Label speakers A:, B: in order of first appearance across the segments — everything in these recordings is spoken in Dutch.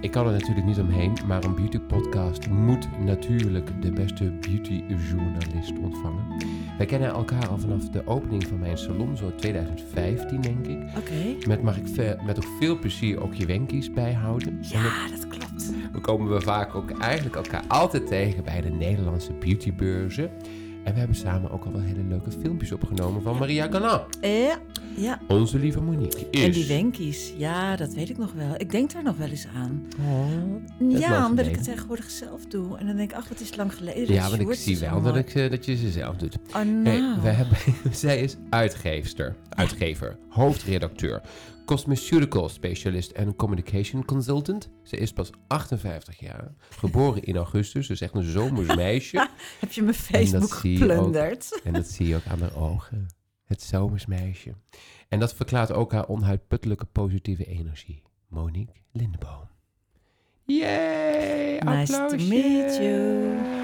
A: ik kan er natuurlijk niet omheen, maar een beauty podcast moet natuurlijk de beste beautyjournalist ontvangen. Wij kennen elkaar al vanaf de opening van mijn salon, zo 2015 denk ik.
B: Oké.
A: Met mag ik met ook veel plezier ook je wenkies bijhouden.
B: Ja, dat klopt.
A: We komen we vaak ook eigenlijk elkaar altijd tegen bij de Nederlandse beautybeurzen. En we hebben samen ook al wel hele leuke filmpjes opgenomen van Maria Galan.
B: Ja, ja.
A: Onze lieve Monique is...
B: En die wenkies, ja, dat weet ik nog wel. Ik denk daar nog wel eens aan.
A: Oh,
B: ja, omdat ik het tegenwoordig zelf doe. En dan denk ik, ach, wat is lang geleden.
A: Ja, want ik zie wel dat, ik, uh, dat je ze zelf doet.
B: Oh, nou.
A: Hey, we hebben, zij is uitgeefster, uitgever, hoofdredacteur, cosmeceutical specialist en communication consultant. Ze is pas 58 jaar, geboren in augustus, dus echt een zomers meisje.
B: Heb je mijn Facebook geplunderd?
A: en dat zie je ook aan haar ogen. Het zomersmeisje. En dat verklaart ook haar onuitputtelijke positieve energie. Monique Lindeboom. Yay!
B: Nice to meet you.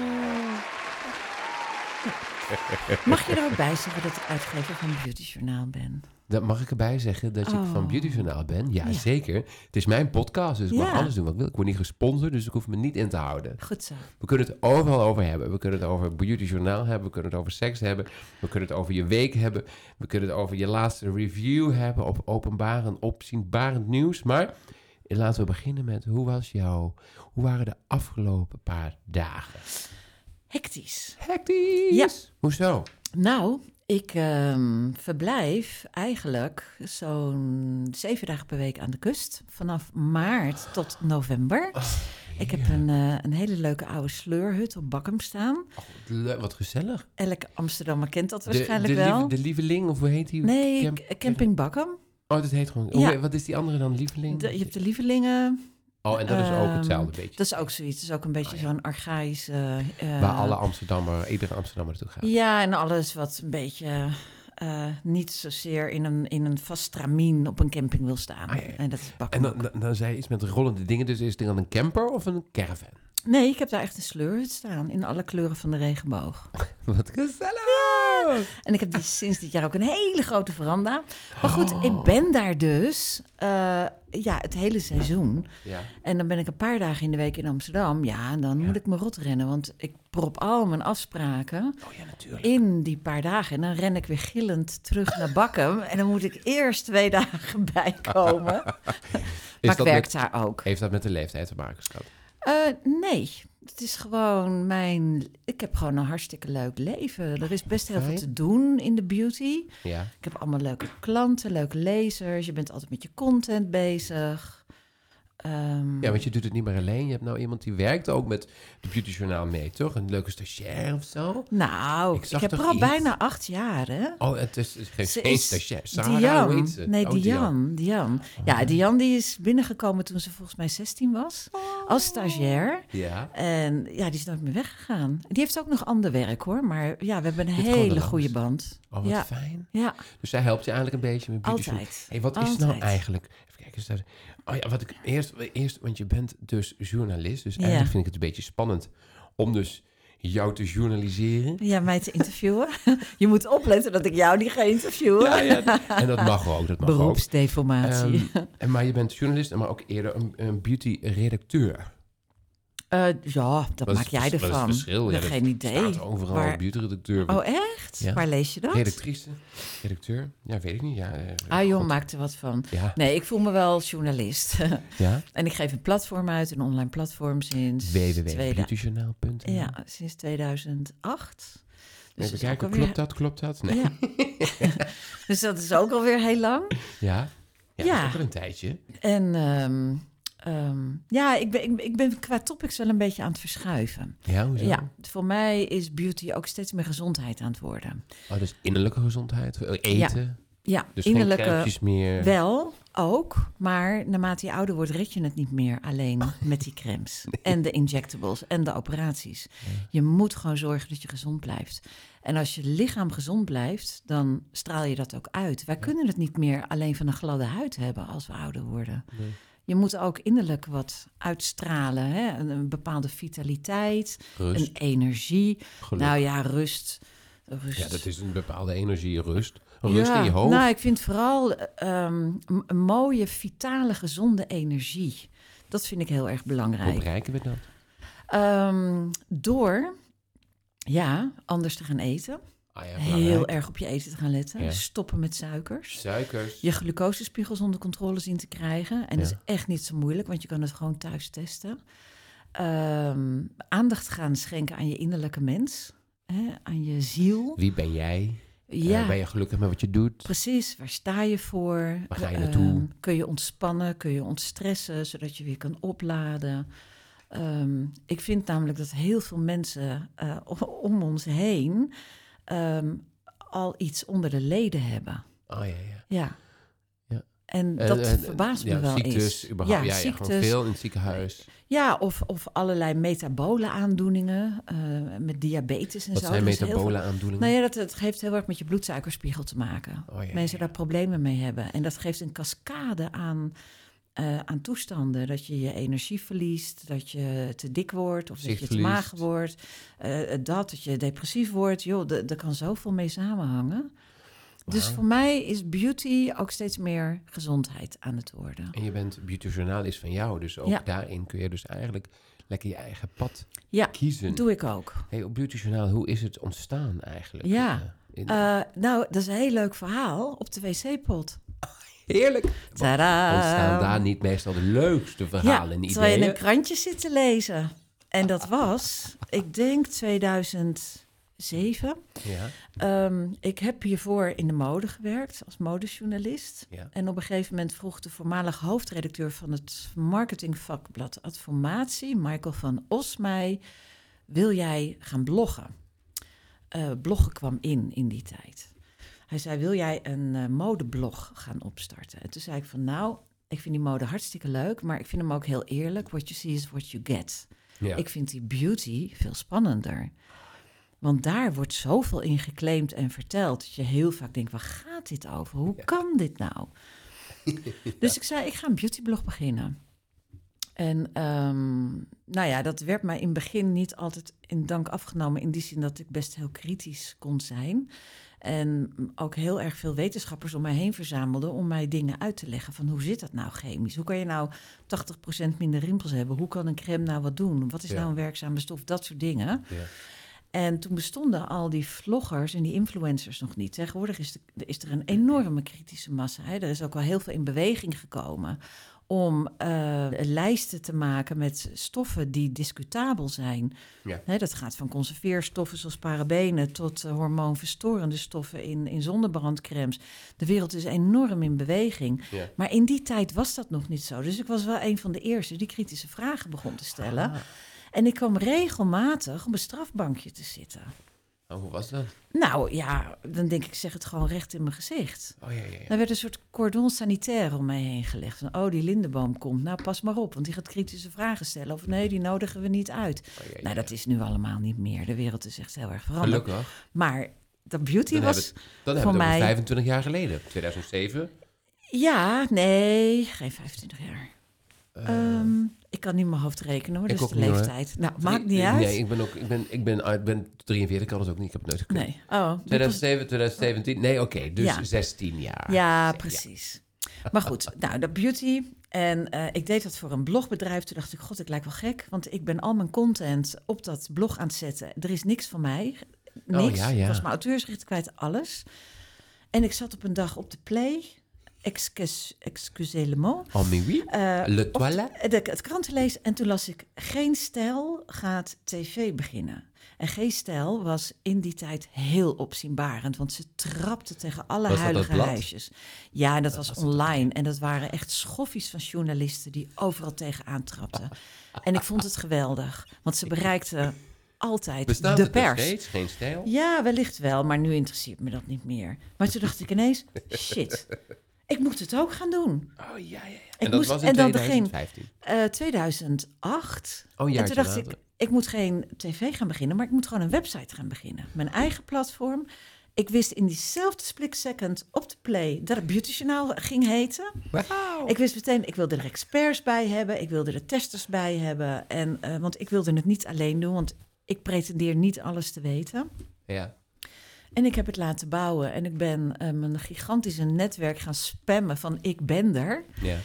B: Mag je er ook bij zeggen dat ik uitgever van Beauty Journaal ben?
A: Dat mag ik erbij zeggen dat ik van Beauty Journaal ben? Ja, zeker. Het is mijn podcast, dus ik mag alles doen wat ik wil. Ik word niet gesponsord, dus ik hoef me niet in te houden.
B: Goed zo.
A: We kunnen het overal over hebben. We kunnen het over Beauty Journaal hebben. We kunnen het over seks hebben. We kunnen het over je week hebben. We kunnen het over je laatste review hebben. Op openbarend, opzienbarend nieuws. Maar laten we beginnen met hoe was jouw... Hoe waren de afgelopen paar dagen?
B: Hectisch.
A: Hectisch?
B: Ja.
A: Hoezo?
B: Nou, ik um, verblijf eigenlijk zo'n zeven dagen per week aan de kust. Vanaf maart tot november.
A: Oh,
B: ik heb een, uh, een hele leuke oude sleurhut op Bakkum staan.
A: Oh, wat gezellig.
B: Elke Amsterdammer kent dat waarschijnlijk
A: de, de
B: wel.
A: Lieve, de Lieveling, of hoe heet die?
B: Nee, Camp Camping Bakkum.
A: Oh, dat heet gewoon...
B: Ja.
A: Hoe, wat is die andere dan, Lieveling?
B: De, je hebt de Lievelingen...
A: Oh, en dat is ook hetzelfde
B: um,
A: beetje.
B: Dat is ook zoiets. Het is ook een beetje
A: oh, ja.
B: zo'n archaïsche... Uh,
A: Waar alle Amsterdammer, iedere Amsterdammer naartoe gaat.
B: Ja, en alles wat een beetje... Uh, niet zozeer in een, in een vast stramien op een camping wil staan.
A: Ah, ja, ja.
B: En dat is
A: En dan, dan, dan zei je iets met rollende dingen. Dus is het dan een camper of een caravan?
B: Nee, ik heb daar echt een sleurhut staan. In alle kleuren van de regenboog.
A: Wat gezellig!
B: Ja. En ik heb die, sinds dit jaar ook een hele grote veranda. Maar goed, oh. ik ben daar dus uh, ja, het hele seizoen.
A: Ja.
B: En dan ben ik een paar dagen in de week in Amsterdam. Ja, en dan
A: Ja.
B: moet ik me rot rennen. Want ik prop al mijn afspraken
A: Oh ja, natuurlijk.
B: in die paar dagen. En dan ren ik weer gillend terug naar Bakkum. En dan moet ik eerst twee dagen bijkomen. maar ik werk
A: met,
B: daar ook.
A: heeft dat met de leeftijd te maken, schat?
B: Uh, nee, het is gewoon mijn. Ik heb gewoon een hartstikke leuk leven. Er is best heel veel te doen in de beauty.
A: Ja.
B: Ik heb allemaal leuke klanten, leuke lezers. Je bent altijd met je content bezig. Um,
A: Ja, want je doet het niet meer alleen. Je hebt nou iemand die werkt ook met de Beauty Journaal mee, toch? Een leuke stagiair of zo?
B: nou,
A: Ik
B: heb er al
A: iets?
B: bijna acht jaar, hè?
A: Oh, het is, geen,
B: Ze
A: geen stagiair. Sarah,
B: Dian.
A: hoe heet ze?
B: Nee,
A: Oh,
B: Dian. Dian. Ja,
A: Oh.
B: Dian die is binnengekomen toen ze volgens mij 16 was. Als stagiair.
A: Ja.
B: En ja, die is nooit meer weggegaan. Die heeft ook nog ander werk hoor. Maar ja, we hebben een
A: Dit
B: hele goede band.
A: Oh, wat
B: ja,
A: fijn.
B: ja,
A: Dus zij helpt je eigenlijk een beetje met beauty
B: altijd.
A: Hey, wat is nou eigenlijk? Even kijken. Oh ja, wat ik eerst, eerst, want je bent dus journalist, dus
B: Ja.
A: eigenlijk vind ik het een beetje spannend om dus jou te journaliseren.
B: Ja, mij te interviewen. Je moet opletten dat ik jou niet ga interviewen.
A: Ja, ja, en dat mag ook, dat mag ook.
B: Beroepsdeformatie.
A: Ehm, en, maar je bent journalist, maar ook eerder een, een beauty-redacteur.
B: Eh, ja, dat
A: Wat is
B: maak jij
A: vers- wat is
B: ervan.
A: het verschil? Ja,
B: Ja,
A: dat
B: geen idee.
A: Staat overal
B: Waar-
A: beauty-redacteur.
B: Oh, echt?
A: Ja.
B: Waar lees je dat?
A: Redactrice, redacteur. Ja, weet ik niet. Ja, eh,
B: Ah, joh, maakt er wat van.
A: Ja,
B: Nee, ik voel me wel journalist.
A: ja.
B: en ik geef een platform uit, een online platform sinds...
A: www.beautyjournaal.nl
B: Ja, sinds 2008. Dus
A: Even kijken,
B: alweer-
A: klopt dat, klopt dat? Nee.
B: Ja. dus dat is ook alweer heel lang.
A: Ja? Ja, dat
B: Ja.
A: is ook al een tijdje.
B: En ehm, ehm, ja, ik ben, ik, ik ben qua topics wel een beetje aan het verschuiven.
A: Ja, hoezo?
B: Ja, voor mij is beauty ook steeds meer gezondheid aan het worden.
A: Oh, dus innerlijke gezondheid, eh, eten.
B: Ja,
A: Dus
B: innerlijke
A: meer.
B: wel ook, maar naarmate je ouder wordt red je het niet meer alleen met die crèmes en de injectables en de operaties. Je moet gewoon zorgen dat je gezond blijft. En als je lichaam gezond blijft, dan straal je dat ook uit. Wij kunnen het niet meer alleen van een gladde huid hebben als we ouder worden.
A: Nee.
B: Je moet ook innerlijk wat uitstralen. Hè? Een, een bepaalde vitaliteit,
A: Rust,
B: een energie.
A: geluk.
B: Nou ja, rust. rust.
A: ja, dat is een bepaalde energie, rust. Rust in je hoofd.
B: Nou, ik vind vooral ehm, een mooie, vitale, gezonde energie. Dat vind ik heel erg
A: Hoe
B: belangrijk.
A: bereiken we dat?
B: Ehm, door, ja, anders te gaan eten.
A: Ah, ja,
B: Heel erg op je eten te gaan letten.
A: Ja.
B: Stoppen met suikers.
A: Suikers.
B: Je glucosespiegels onder controle zien te krijgen. En dat
A: Ja.
B: is echt niet zo moeilijk, want je kan het gewoon thuis testen. Ehm, aandacht gaan schenken aan je innerlijke mens. Hè, aan je ziel.
A: Wie ben jij?
B: Ja,
A: Eh, ben je gelukkig met wat je doet?
B: precies. Waar sta je voor?
A: Waar ga je
B: Ehm,
A: naartoe?
B: kun je ontspannen? Kun je ontstressen? Zodat je weer kan opladen. Ehm, ik vind namelijk dat heel veel mensen eh, om ons heen... ehm, al iets onder de leden hebben.
A: Oh ja, ja.
B: Ja.
A: Ja.
B: En
A: Eh,
B: dat
A: eh,
B: verbaast me
A: ja,
B: wel
A: ziektes,
B: eens.
A: überhaupt. Ja,
B: ja,
A: ja,
B: ziektes.
A: gewoon veel in het ziekenhuis.
B: Ja, of, of allerlei metabole aandoeningen, eh, met diabetes en
A: Wat
B: zo.
A: zijn
B: Er is heel
A: metabole aandoeningen?
B: Nou ja, dat, het heeft heel erg met je bloedsuikerspiegel te maken.
A: Oh, ja,
B: Mensen
A: ja.
B: daar problemen mee hebben. En dat geeft een cascade aan, eh, aan toestanden. Dat je je energie verliest, dat je te dik wordt... of dat je te mager wordt. eh, dat, dat je depressief wordt. Joh, er kan zoveel mee samenhangen. Dus voor mij is beauty ook steeds meer gezondheid aan het worden.
A: En je bent beautyjournalist van jou, dus ook
B: Ja.
A: daarin kun je dus eigenlijk lekker je eigen pad
B: Ja,
A: kiezen.
B: doe ik ook.
A: Hey, op beautyjournaal, hoe is het ontstaan eigenlijk?
B: Ja.
A: Eh,
B: nou, dat is een heel leuk verhaal op de wc-pot.
A: Heerlijk.
B: Tadaa!
A: Ontstaan daar niet meestal de leukste verhalen en
B: ja, terwijl je
A: ideeën?
B: een krantje zit te lezen. En dat was, ik denk 2007.
A: Ja,
B: Ehm, ik heb hiervoor in de mode gewerkt als modejournalist.
A: ja.
B: En op een gegeven moment vroeg de voormalig hoofdredacteur van het marketingvakblad Adformatie, Michael van Os, mij: Wil jij gaan bloggen? Eh, bloggen kwam in in die tijd. Hij zei: Wil jij een eh, modeblog gaan opstarten? En toen zei ik: van Nou, ik vind die mode hartstikke leuk, maar ik vind hem ook heel eerlijk. What you see is what you get.
A: ja.
B: Ik vind die beauty veel spannender. Want daar wordt zoveel in geclaimd en verteld. Dat je heel vaak denkt, waar gaat dit over? Hoe kan dit nou? Dus ik zei, ik ga een beautyblog beginnen. En ehm, nou ja, dat werd mij in het begin niet altijd in dank afgenomen. In die zin dat ik best heel kritisch kon zijn. En ook heel erg veel wetenschappers om mij heen verzamelde om mij dingen uit te leggen. Van hoe zit dat nou chemisch? Hoe kan je nou 80% minder rimpels hebben? Hoe kan een crème nou wat doen? Wat is
A: Ja.
B: nou een werkzame stof? Dat soort dingen.
A: Ja.
B: En toen bestonden al die vloggers en die influencers nog niet. Tegenwoordig is, de- is er een enorme kritische massa. Hè. Er is ook wel heel veel in beweging gekomen om eh, lijsten te maken met stoffen die discutabel zijn.
A: Ja.
B: Hè, dat gaat van conserveerstoffen zoals parabenen tot eh, hormoonverstorende stoffen in, in zonnebrandcremes. De wereld is enorm in beweging.
A: Ja.
B: Maar in die tijd was dat nog niet zo. Dus ik was wel een van de eerste die kritische vragen begon te stellen.
A: Ah.
B: En ik kwam regelmatig op een strafbankje te zitten.
A: Oh, hoe was dat?
B: Nou ja, dan denk ik, zeg het gewoon recht in mijn gezicht.
A: Oh ja, ja, ja.
B: Er werd een soort cordon sanitair om mij heen gelegd. Van, oh, die Lindeboom komt. Nou, pas maar op, want die gaat kritische vragen stellen. Of nee, die nodigen we niet uit.
A: Oh, ja,
B: Nou, dat is nu allemaal niet meer. De wereld is echt heel erg veranderd.
A: Gelukkig.
B: Maar de beauty
A: Dan
B: was...
A: hebben het, dan
B: voor
A: hebben we
B: mij-
A: 25 jaar geleden. 2007.
B: Ja, nee, geen 25 jaar.
A: Eh,
B: Ehm, ik kan niet mijn hoofd rekenen hoor,
A: Ik
B: dus
A: ook
B: de
A: niet, hoor.
B: leeftijd. Nou, maakt niet uit.
A: Nee, ik ben ook ik ben, ik ben, ik ben 43, ik kan het ook niet. Ik heb het nooit gekund.
B: Nee. Oh, dit was-
A: 2007, 2017. Nee, oké. dus
B: Ja.
A: 16 jaar.
B: Ja, precies. Maar goed, nou, de beauty. En eh, ik deed dat voor een blogbedrijf. Toen dacht ik, god, ik lijk wel gek. Want ik ben al mijn content op dat blog aan het zetten. Er is niks van mij. Niks.
A: Oh, ja, ja.
B: Ik was mijn auteursrecht kwijt, alles. En ik zat op een dag op de play. Excuse, excusez le mot.
A: En mais oui.
B: Eh,
A: Le toilet.
B: de- het krant te lezen en toen las ik... Geen Stijl gaat tv beginnen. En Geen Stijl was in die tijd heel opzienbarend... want ze trapte tegen alle
A: Was blad?
B: huisjes. Ja, en dat, was online. En dat waren echt schoffies van journalisten... die overal tegenaan trapten. en ik vond het geweldig. Want ze bereikten altijd
A: Bestaat
B: de pers.
A: steeds? Geen stijl?
B: Ja, wellicht wel, maar nu interesseert me dat niet meer. Maar toen dacht ik ineens, shit, ik moet het ook gaan doen.
A: Oh, ja, ja, ja.
B: Ik
A: En dat
B: moest-
A: was in
B: en dan begin-
A: 2015.
B: Eh 2008.
A: Oh, een
B: en toen dacht
A: later.
B: ik, ik moet geen tv gaan beginnen, maar ik moet gewoon een website gaan beginnen. Mijn eigen platform. Ik wist in diezelfde split second op de play dat het Beauty Journaal ging heten.
A: Wauw.
B: Ik wist meteen, ik wilde er experts bij hebben, ik wilde er testers bij hebben. En, eh, want ik wilde het niet alleen doen, want ik pretendeer niet alles te weten.
A: Ja.
B: En ik heb het laten bouwen. En ik ben eh, mijn gigantische netwerk gaan spammen van ik ben er.
A: Ja.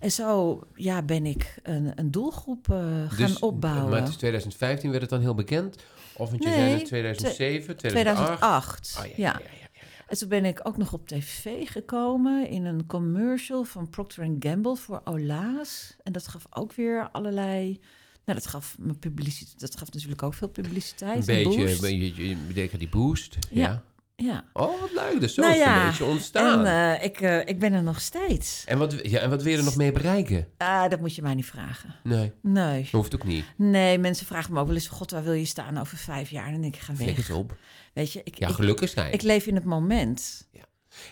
B: En zo ja, ben ik een, een doelgroep eh, gaan
A: Dus-
B: opbouwen.
A: Maar is 2015 werd het dan heel bekend? Of want je
B: Nee,
A: zei het 2007, 2008?
B: 2008.
A: Oh, ja,
B: ja.
A: ja, ja, ja.
B: En toen ben ik ook nog op tv gekomen in een commercial van Procter Gamble voor Ola's. En dat gaf ook weer allerlei... Nou, dat gaf, me publiciteit, dat gaf natuurlijk ook veel publiciteit.
A: Een
B: en
A: beetje,
B: boost.
A: een beetje, die boost. Ja.
B: Ja. Ja.
A: Oh, wat leuk. Dus zo
B: Nou
A: is
B: ja,
A: een beetje ontstaan.
B: En
A: En,
B: eh, ik, eh, ik ben er nog steeds.
A: wat, ja, en wat wil je er nog mee bereiken?
B: Ah, dat moet je mij niet vragen.
A: Nee,
B: Nee.
A: dat hoeft ook niet.
B: Nee, mensen vragen me ook wel eens... God, waar wil je staan over vijf jaar? En dan denk ik, ga weg.
A: het op.
B: Weet je, ik,
A: Ja, gelukkig zijn.
B: ik leef in het moment.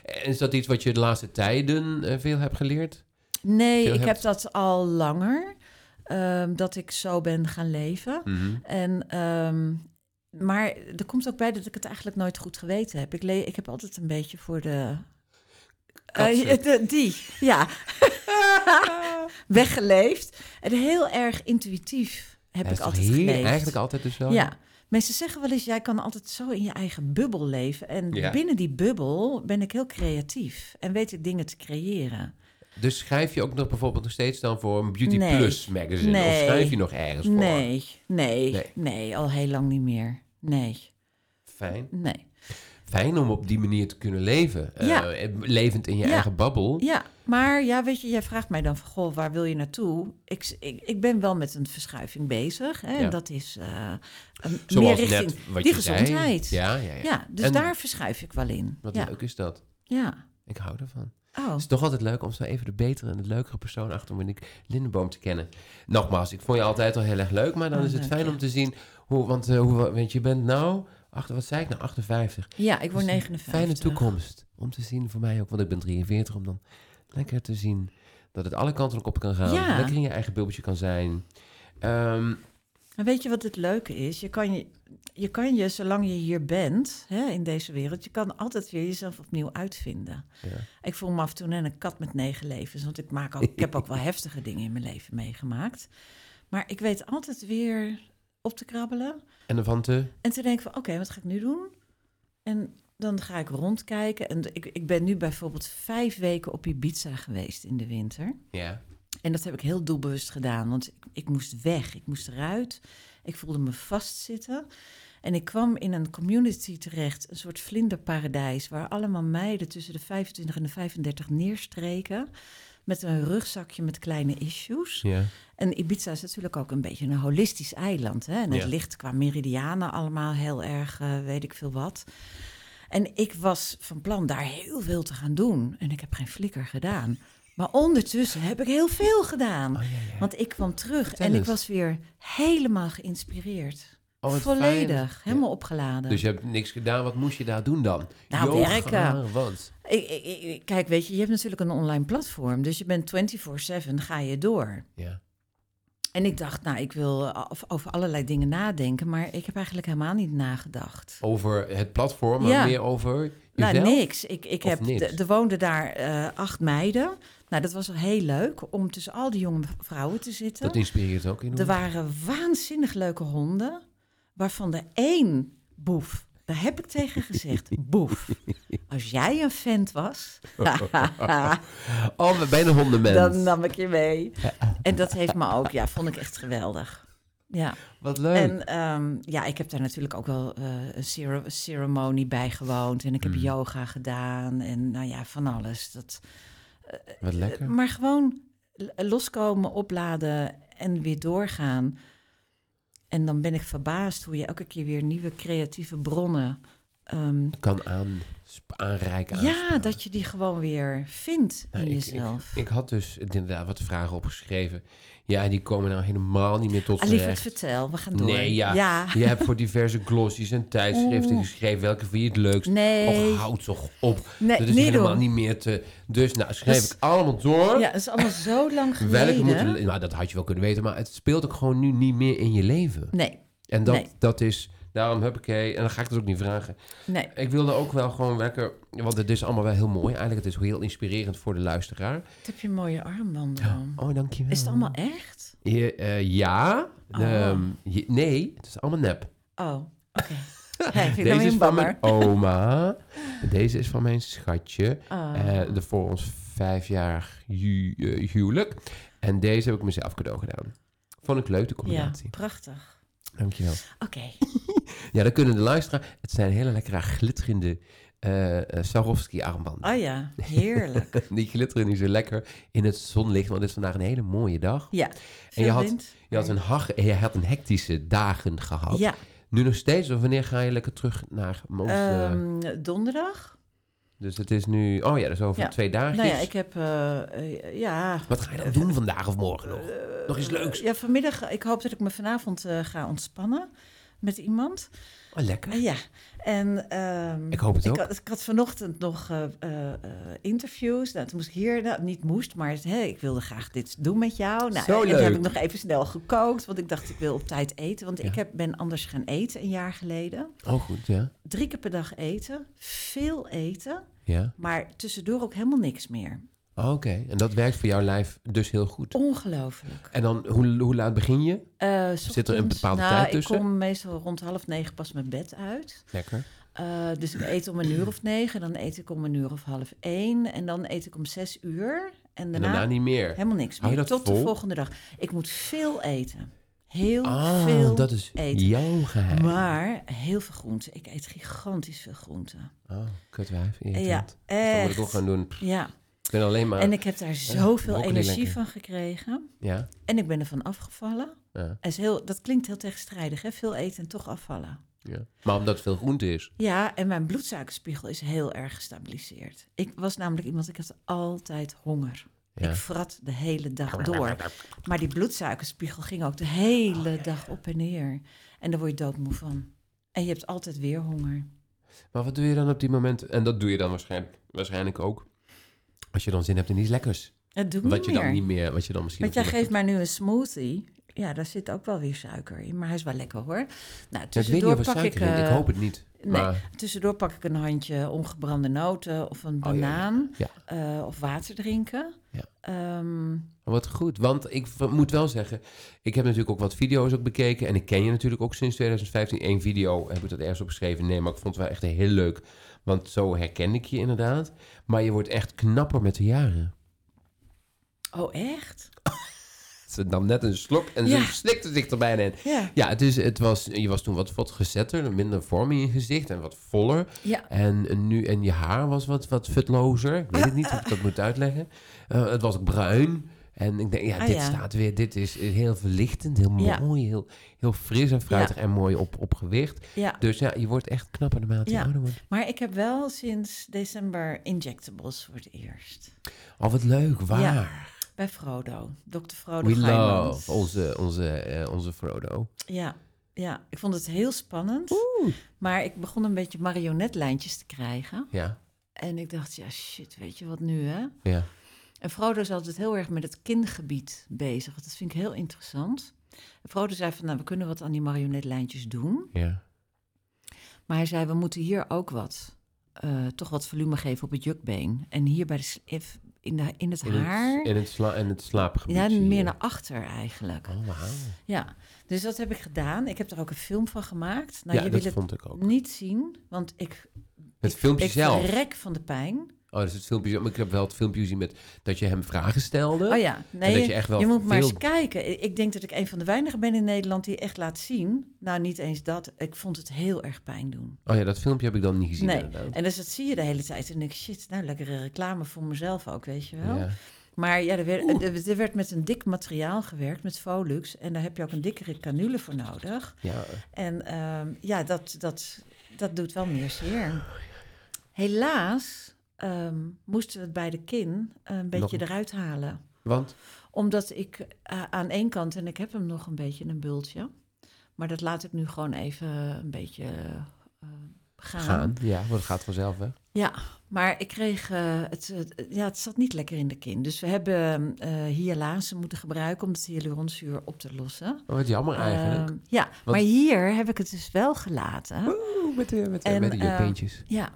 A: En is dat iets wat je de laatste tijden eh, veel hebt geleerd?
B: Nee,
A: Veel
B: ik
A: hebt-
B: heb dat al langer. Ehm, dat ik zo ben gaan leven.
A: Mhm.
B: En, ehm, maar er komt ook bij dat ik het eigenlijk nooit goed geweten heb. Ik, le- ik heb altijd een beetje voor de... Eh, de- die, ja. Weggeleefd. En heel erg intuïtief heb
A: Ja,
B: ik altijd
A: hier
B: geleefd.
A: Eigenlijk altijd dus wel.
B: Ja. Mensen zeggen wel eens, jij kan altijd zo in je eigen bubbel leven. En
A: Ja.
B: binnen die bubbel ben ik heel creatief. En weet ik dingen te creëren.
A: Dus schrijf je ook nog bijvoorbeeld nog steeds dan voor een Beauty
B: Nee.
A: Plus magazine? Of
B: Nee.
A: schrijf je nog ergens voor?
B: Nee, nee,
A: Nee.
B: nee, al heel lang niet meer. Nee,
A: Fijn.
B: nee.
A: Fijn om op die manier te kunnen leven. Eh, levend in je
B: Ja.
A: eigen babbel.
B: Ja, maar ja, weet je, jij vraagt mij dan van, goh, waar wil je naartoe? Ik, ik, ik ben wel met een verschuiving bezig. Hè?
A: Ja.
B: En dat is een- meer richting die gezondheid.
A: zei. Ja, ja, ja.
B: Ja, dus
A: En
B: daar verschuif ik wel in.
A: Wat leuk is dat.
B: ja.
A: Ik hou ervan.
B: Oh,
A: Het is toch altijd leuk om zo even de betere en de leukere persoon achter Monique Lindenboom te kennen. Nogmaals, ik vond je altijd al heel erg leuk, maar dan
B: Oh,
A: is het fijn om te zien hoe, want, eh, hoe, want je bent nou, achter, wat zei ik nou, 58.
B: ja, ik word
A: Dus een
B: 59.
A: Fijne toekomst om te zien voor mij ook, want ik ben 43, om dan lekker te zien dat het alle kanten ook op kan gaan.
B: Ja.
A: Lekker in je eigen bubbeltje kan zijn. Ehm,
B: En weet je wat het leuke is? Je kan je, je, kan je zolang je hier bent, hè, in deze wereld, je kan altijd weer jezelf opnieuw uitvinden.
A: ja.
B: Ik voel me af en toe net een kat met negen levens, want ik, maak ook, ik heb ook wel heftige dingen in mijn leven meegemaakt. Maar ik weet altijd weer op te krabbelen
A: En van te...
B: en te denken van, oké, wat ga ik nu doen? En dan ga ik rondkijken. En ik, ik ben nu bijvoorbeeld vijf weken op Ibiza geweest in de winter.
A: Ja.
B: En dat heb ik heel doelbewust gedaan, want ik, ik moest weg, ik moest eruit. Ik voelde me vastzitten. En ik kwam in een community terecht, een soort vlinderparadijs, waar allemaal meiden tussen de 25 en de 35 neerstreken. Met een rugzakje met kleine issues.
A: ja.
B: En Ibiza is natuurlijk ook een beetje een holistisch eiland. Hè? En het
A: Ja.
B: ligt qua meridianen allemaal heel erg, eh, weet ik veel wat. En ik was van plan daar heel veel te gaan doen. En ik heb geen flikker gedaan. Maar ondertussen heb ik heel veel gedaan.
A: Oh, ja, ja.
B: Want ik kwam terug
A: Vertel
B: en ik was weer helemaal geïnspireerd.
A: Oh,
B: Volledig,
A: fijn.
B: helemaal
A: Ja.
B: opgeladen.
A: Dus je hebt niks gedaan. Wat moest je daar doen dan?
B: Nou,
A: Yoga,
B: werken.
A: Wat?
B: Ik, ik, ik- kijk, weet je, je hebt natuurlijk een online platform. Dus je bent 24-7, ga je door.
A: Ja.
B: En ik dacht, nou, ik wil over- allerlei dingen nadenken. Maar ik heb eigenlijk helemaal niet nagedacht.
A: Over het platform, maar
B: Ja.
A: meer over
B: Nou,
A: jezelf?
B: niks. Ik, ik
A: Of
B: heb,
A: niks?
B: de- Er woonden daar eh, acht meiden. Nou, dat was heel leuk om tussen al die jonge vrouwen te zitten.
A: Dat inspireert ook in
B: Er waren waanzinnig leuke honden, waarvan de één boef. Daar heb ik tegen gezegd, boef. Als jij een vent was,
A: Oh, we bijna hondenmens.
B: dan nam ik je mee. En dat heeft me ook, ja, vond ik echt geweldig. Ja,
A: Wat leuk.
B: en ehm, ja, ik heb daar natuurlijk ook wel eh, een cere- ceremonie bij gewoond. En ik heb
A: Mm.
B: yoga gedaan en nou ja, van alles. Dat,
A: Wat lekker.
B: Maar gewoon loskomen, opladen en weer doorgaan. En dan ben ik verbaasd hoe je elke keer weer nieuwe creatieve bronnen. ehm,
A: kan aan, aanreiken.
B: ja, dat je die gewoon weer vindt
A: Nou,
B: in
A: ik-
B: jezelf.
A: Ik had dus inderdaad wat vragen opgeschreven. Ja, die komen nou helemaal niet meer tot
B: Ah,
A: z'n
B: lieverd,
A: recht.
B: vertel, we gaan door.
A: Nee, ja.
B: ja.
A: Je hebt voor diverse glossies en tijdschriften
B: Oeh.
A: geschreven. Welke vind je het leukst?
B: Nee,
A: Och, houd toch op.
B: nee
A: dat is
B: niet
A: helemaal
B: doen.
A: niet meer te... Dus nou, schreef
B: Dus-
A: ik allemaal door.
B: Ja, dat is allemaal zo lang
A: Welke
B: geleden.
A: moeten... Nou, dat had je wel kunnen weten. Maar het speelt ook gewoon nu niet meer in je leven.
B: Nee,
A: En dat,
B: Nee.
A: dat is... Daarom heb ik... En dan ga ik het ook niet vragen.
B: nee.
A: Ik wilde ook wel gewoon lekker... Want het is allemaal wel heel mooi. Eigenlijk het is heel inspirerend voor de luisteraar.
B: Wat heb je een mooie armbanden om.
A: Oh, dankjewel.
B: Is het allemaal echt?
A: Je, eh, ja.
B: Oh.
A: Ehm, je- nee, het is allemaal nep.
B: Oh, oké. Hey,
A: Deze
B: dan weer
A: is van mijn oma. Deze is van mijn schatje.
B: Ah.
A: Eh, de voor ons vijf jaar hu- eh, huwelijk. En deze heb ik mezelf cadeau gedaan. Vond ik leuk, de
B: ja,
A: combinatie.
B: prachtig.
A: Dankjewel.
B: Oké.
A: Ja, dan kunnen de luisteraar... Het zijn hele lekkere glitterende eh, Swarovski-armbanden.
B: Oh ja, heerlijk.
A: Die glitteren nu zo lekker in het zonlicht, want het is vandaag een hele mooie dag.
B: Ja.
A: En je had,
B: wind.
A: je had, een, hag, je had een hectische dagen gehad.
B: Ja,
A: Nu nog steeds, of wanneer ga je lekker terug naar ons? eh,
B: ehm, donderdag.
A: Dus het is nu... Oh ja, dat is over
B: ja.
A: twee dagen.
B: Nou ja, ik heb... eh, eh, ja,
A: Wat ga je dan doen vandaag of morgen nog? Nog iets leuks?
B: ja, vanmiddag... Ik hoop dat ik me vanavond eh, ga ontspannen met iemand.
A: Oh, lekker.
B: Ja, en... ehm,
A: Ik hoop het ook.
B: Ik had, ik had vanochtend nog eh, eh, interviews. Nou, toen moest ik hier... Nou, niet moest, maar hè, ik wilde graag dit doen met jou. Nou,
A: Zo
B: en toen heb
A: leuk.
B: ik nog even snel gekookt. Want ik dacht, ik wil op tijd eten. Want
A: Ja.
B: ik heb, ben anders gaan eten een jaar geleden.
A: Oh, goed, ja.
B: Drie keer per dag eten. Veel eten.
A: Ja,
B: Maar tussendoor ook helemaal niks meer.
A: Oh, oké. En dat werkt voor jouw lijf dus heel goed.
B: Ongelooflijk.
A: En dan, hoe, hoe laat begin je?
B: Eh,
A: Zit er een bepaalde
B: nou,
A: tijd tussen?
B: Ik kom meestal rond half negen pas mijn bed uit.
A: Lekker.
B: Eh, dus ik eet om een uur of negen. Dan eet ik om een uur of half één. En dan eet ik om zes uur. En
A: En
B: daarna,
A: niet meer.
B: helemaal niks meer. Tot de
A: vol?
B: volgende dag. Ik moet veel eten. Heel
A: Ah,
B: veel
A: dat is
B: eten.
A: jouw geheim.
B: Maar heel veel groenten. Ik eet gigantisch veel groenten.
A: Oh, kutwijf.
B: Ja.
A: Dus dat moet ik
B: echt.
A: ook gaan doen.
B: Ja,
A: Ik ben alleen maar...
B: en ik heb daar zoveel energie
A: lekker.
B: van gekregen.
A: Ja,
B: En ik ben ervan afgevallen.
A: ja,
B: En is heel, dat klinkt heel tegenstrijdig, hè? Veel eten en toch afvallen.
A: ja. Maar omdat het veel groente is.
B: Ja, en mijn bloedsuikerspiegel is heel erg gestabiliseerd. Ik was namelijk iemand, ik had altijd honger.
A: Ja.
B: Ik vrat de hele dag door. Maar die bloedsuikerspiegel ging ook de hele
A: Oh,
B: dag op en neer. En daar word je doodmoe van. En je hebt altijd weer honger.
A: Maar wat doe je dan op die momenten? En dat doe je dan waarschijnlijk, waarschijnlijk ook. Als je dan zin hebt in iets lekkers.
B: Het doet
A: Wat
B: niet
A: je
B: meer.
A: dan niet meer, wat je dan misschien...
B: Want jij geeft mij nu een smoothie. Ja, daar zit ook wel weer suiker in. Maar hij is wel lekker hoor. Nou,
A: Ja, ik weet niet
B: tussendoor
A: of
B: pak ik...
A: Ik
B: eh,
A: hoop het niet.
B: nee.
A: Maar
B: Tussendoor pak ik een handje ongebrande noten of een
A: Oh, ja, ja.
B: banaan.
A: Ja.
B: eh, of water drinken.
A: Ja.
B: Ehm,
A: wat goed. Want ik moet wel zeggen, ik heb natuurlijk ook wat video's ook bekeken. En ik ken je natuurlijk ook sinds 2015. Eén video heb ik dat ergens opgeschreven. Nee, maar ik vond het wel echt heel leuk. Want zo herken ik je inderdaad. Maar je wordt echt knapper met de jaren.
B: oh, echt?
A: Ze nam net een slok en
B: Ja.
A: ze slikte zich er bijna in.
B: Ja.
A: Ja, het is, het was, je was toen wat, wat gezetter, minder vorm in je gezicht en wat voller.
B: Ja.
A: En, nu, en je haar was wat, wat futlozer. Ik weet het niet of ik dat moet uitleggen. Eh, het was bruin. En ik denk, ja,
B: Ah,
A: dit
B: ja.
A: staat weer, dit is heel verlichtend, heel
B: Ja.
A: mooi, heel, heel fris en fruitig en mooi op, op gewicht. Dus ja, je wordt echt knapper naarmate je
B: Ja.
A: ouder wordt.
B: Maar ik heb wel sinds december injectables voor het eerst.
A: Oh, wat leuk, waar?
B: Bij Frodo. Dr. Frodo
A: We love onze, onze, eh, onze Frodo.
B: Ja, ja, ik vond het heel spannend. Maar ik begon een beetje marionetlijntjes te krijgen.
A: Ja,
B: En ik dacht, ja shit, weet je wat nu hè?
A: ja.
B: En Frodo is altijd heel erg met het kingebied bezig. Dat vind ik heel interessant. En Frodo zei van, nou, we kunnen wat aan die marionetlijntjes doen.
A: ja.
B: Maar hij zei, we moeten hier ook wat, eh, toch wat volume geven op het jukbeen. En hier bij de, in, de, in het
A: In
B: haar,
A: het, in het, sla, in het slaapgebied.
B: ja, meer naar achter eigenlijk.
A: Oh, wauw.
B: Ja, dus dat heb ik gedaan. Ik heb er ook een film van gemaakt. Nou,
A: ja,
B: je
A: dat
B: wil het
A: vond ik ook.
B: niet zien, want ik,
A: Het
B: ik,
A: filmpje
B: ik
A: zelf.
B: verrek van de pijn.
A: Oh, dat is het filmpje. Maar ik heb wel het filmpje gezien met dat je hem vragen stelde.
B: Oh ja, nee,
A: dat je echt wel
B: je moet maar eens kijken. Ik- denk dat ik een van de weinigen ben in Nederland die echt laat zien. Nou, niet eens dat. Ik vond het heel erg pijn doen.
A: Oh ja, dat filmpje heb ik dan niet gezien.
B: Nee,
A: inderdaad.
B: en dus dat zie je de hele tijd. En ik, shit, nou, lekkere reclame voor mezelf ook, weet je wel.
A: Ja.
B: Maar ja, er werd, er- er werd met een dik materiaal gewerkt, met Volux. En daar heb je ook een dikkere canule voor nodig.
A: ja.
B: En ehm, ja, dat, dat, dat doet wel meer zeer. Helaas ehm, moesten we het bij de kin een beetje
A: Nog-
B: eruit halen.
A: Want?
B: Omdat ik eh, aan één kant, en ik heb hem nog een beetje een bultje. Maar dat laat ik nu gewoon even een beetje eh, gaan.
A: Gaan. Ja, want het gaat vanzelf weg.
B: Ja, maar ik kreeg het, het- ja, het zat niet lekker in de kin. Dus we hebben eh hyalase moeten gebruiken om het hyaluronzuur op te lossen.
A: Oh, wat jammer eigenlijk.
B: Ehm, ja, maar hier heb ik het dus wel gelaten.
A: Oeh, met de, met de,
B: en,
A: met de
B: eh,
A: jukbeentjes.
B: Ja,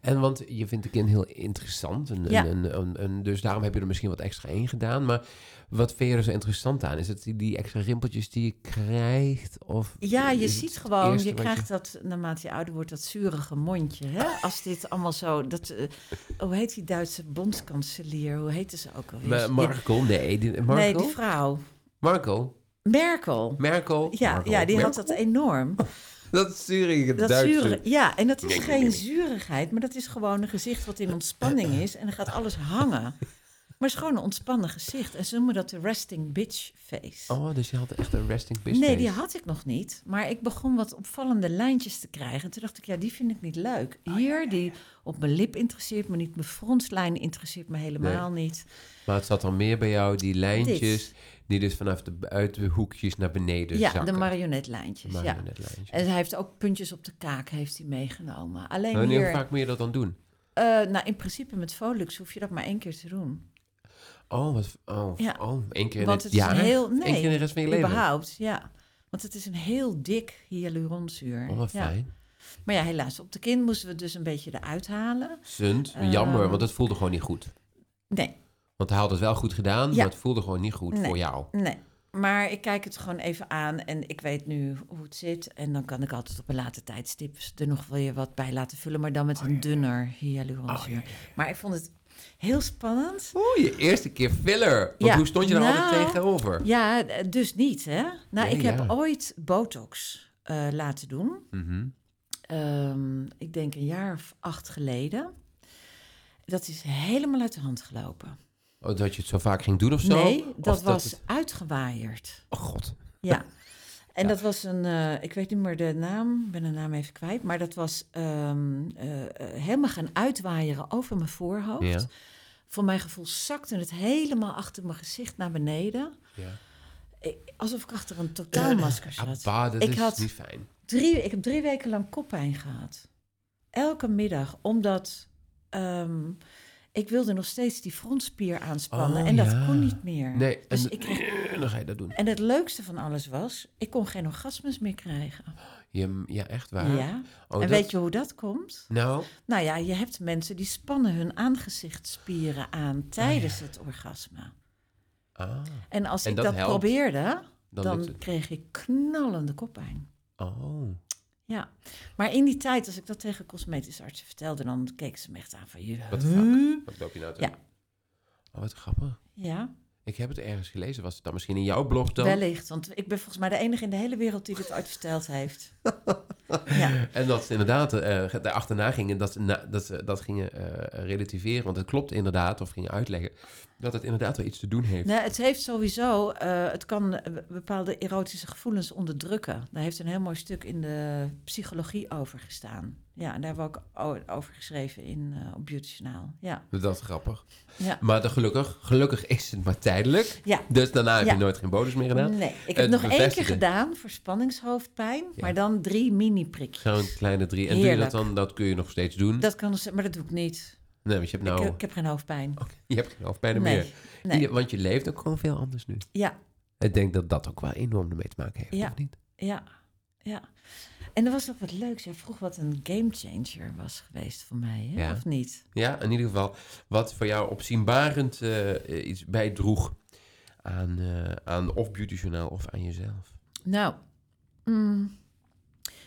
A: En want je vindt de kind heel interessant. En,
B: Ja.
A: en, en, en dus daarom heb je er misschien wat extra in gedaan. Maar wat vind je er zo interessant aan? Is het die, die extra rimpeltjes die je krijgt? Of
B: Ja, je ziet gewoon, je krijgt dat, naarmate je ouder wordt, dat zurige mondje. Hè? Als dit allemaal zo, dat, eh, hoe heet die Duitse bondskanselier? Hoe heette ze ook alweer?
A: Ma- Markel? Nee, die, Markel?
B: Nee, die vrouw.
A: Markel?
B: Merkel.
A: Merkel?
B: Ja,
A: Markel.
B: ja, die had
A: Merkel?
B: dat enorm.
A: Dat zurige
B: Dat zure, ja, en dat is
A: Nee, nee,
B: geen
A: nee, nee.
B: zurigheid, maar dat is gewoon een gezicht wat in ontspanning is. En dan gaat alles hangen. Maar het is gewoon een ontspannen gezicht. En ze noemen dat de resting bitch face.
A: Oh, dus je had echt een resting bitch
B: nee,
A: face.
B: die had ik nog niet. Maar ik begon wat opvallende lijntjes te krijgen. En toen dacht ik, ja, die vind ik niet leuk. Hier, die op mijn lip interesseert me niet. Mijn fronslijn interesseert me helemaal niet.
A: Maar het zat dan meer bij jou, die lijntjes,
B: Dit.
A: Die dus vanaf de buitenhoekjes naar beneden
B: ja,
A: zakken.
B: de marionetlijntjes. Ja.
A: Marionetlijntjes.
B: En hij heeft ook puntjes op de kaak heeft hij meegenomen. Alleen
A: Nou,
B: hier,
A: hoe vaak moet je dat dan doen?
B: eh, nou in principe met Volux hoef je dat maar één keer te doen.
A: Oh, wat, oh,
B: Ja.
A: oh één keer in
B: Want
A: het
B: het is een heel- nee,
A: keer in de rest van je leven?
B: Überhaupt, ja. Want het is een heel dik hyaluronzuur.
A: Oh, wat
B: ja.
A: fijn.
B: Maar ja, helaas, op de kin moesten we het dus een beetje eruit halen. Ehm,
A: jammer, want het voelde gewoon niet goed.
B: Nee,
A: Want hij had het wel goed gedaan,
B: Ja.
A: maar het voelde gewoon niet goed
B: Nee.
A: voor jou.
B: nee. Maar ik kijk het gewoon even aan en ik weet nu hoe het zit. En dan kan ik altijd op een later tijdstip er nog wel je wat bij laten vullen. Maar dan met een dunner hyaluronzuur.
A: Oh, ja, ja,
B: Maar ik vond het heel spannend.
A: Oeh, je eerste keer filler. Want
B: Ja,
A: hoe stond je er altijd
B: nou,
A: tegenover?
B: Ja, dus niet, hè? Nou,
A: Nee,
B: ik heb ooit botox eh, laten doen.
A: Mhm.
B: Ehm, ik denk een jaar of acht geleden. Dat is helemaal uit de hand gelopen.
A: Oh, dat je het zo vaak ging doen of zo?
B: Nee,
A: Of
B: dat was
A: het-
B: uitgewaaierd.
A: Oh god.
B: Ja. En
A: Ja.
B: dat was een, eh, ik weet niet meer de naam, ik ben de naam even kwijt, maar dat was eh, helemaal gaan uitwaaieren over mijn voorhoofd.
A: Ja.
B: Voor mijn gevoel zakte het helemaal achter mijn gezicht naar beneden.
A: Ja.
B: Ik- alsof ik achter een totaalmasker zat.
A: Abba, dat
B: Ik
A: is
B: had-
A: niet fijn.
B: Drie, ik heb drie weken lang koppijn gehad. Elke middag, omdat ehm, ik wilde nog steeds die frontspier aanspannen.
A: Oh,
B: en dat
A: ja.
B: kon niet meer.
A: Nee,
B: Dus
A: en
B: ik kreeg,
A: dan ga je dat doen.
B: en het leukste van alles was, ik kon geen orgasmes meer krijgen.
A: Je, ja, echt waar?
B: Ja.
A: Oh,
B: en
A: dat-
B: weet je hoe dat komt?
A: Nou,
B: Nou ja, je hebt mensen die spannen hun aangezichtsspieren aan tijdens het orgasme.
A: ah,
B: En als
A: En
B: ik
A: dat
B: dat,
A: helpt.
B: probeerde,
A: dan,
B: dan, kreeg ik knallende koppijn.
A: Oh,
B: Ja, maar in die tijd, als ik dat tegen cosmetische artsen vertelde, dan keken ze me echt aan van
A: the
B: huh?
A: wat loop je nou te
B: Ja.
A: Oh, wat grappig.
B: Ja,
A: Ik heb het ergens gelezen. Was het dan misschien in jouw blog dan?
B: wellicht. Want ik ben volgens mij de enige in de hele wereld die dit ooit verteld heeft. ja.
A: En dat ze inderdaad uh, daarachterna gingen, dat, na, dat, ze dat gingen eh, relativeren. Want het klopt inderdaad, of gingen uitleggen, dat het inderdaad wel iets te doen heeft.
B: Het heeft sowieso, eh, het kan eh, bepaalde erotische gevoelens onderdrukken. Daar heeft een heel mooi stuk in de psychologie over gestaan. Ja, en daar hebben we ook over geschreven in, eh, op Beauty Journaal. Ja.
A: Dat is grappig.
B: Ja.
A: Maar de, gelukkig, gelukkig is het maar tijdelijk.
B: Ja.
A: Dus daarna heb
B: Ja.
A: je nooit geen bonus meer gedaan.
B: Nee, ik heb
A: Het
B: nog één keer gedaan voor spanningshoofdpijn,
A: Ja.
B: maar dan drie mini-prikjes.
A: Zo'n kleine drie. En doe je dat
B: Heerlijk.
A: dan, dat kun je nog steeds doen?
B: Dat kan, maar dat doe ik niet.
A: Nee, want je hebt nou...
B: Ik, ik heb geen hoofdpijn.
A: Oké, je hebt geen hoofdpijn
B: nee.
A: meer.
B: nee.
A: Je- want je leeft ook gewoon veel anders nu.
B: Ja,
A: Ik denk dat dat ook wel enorm ermee te maken heeft,
B: Ja.
A: of niet?
B: ja, ja. En er was nog wat leuks. Jij vroeg wat een gamechanger was geweest voor mij, hè?
A: Ja.
B: of niet?
A: Ja, in ieder geval wat voor jou opzienbarend eh, iets bijdroeg aan, eh, aan of Beauty Journaal of aan jezelf.
B: Nou, mm,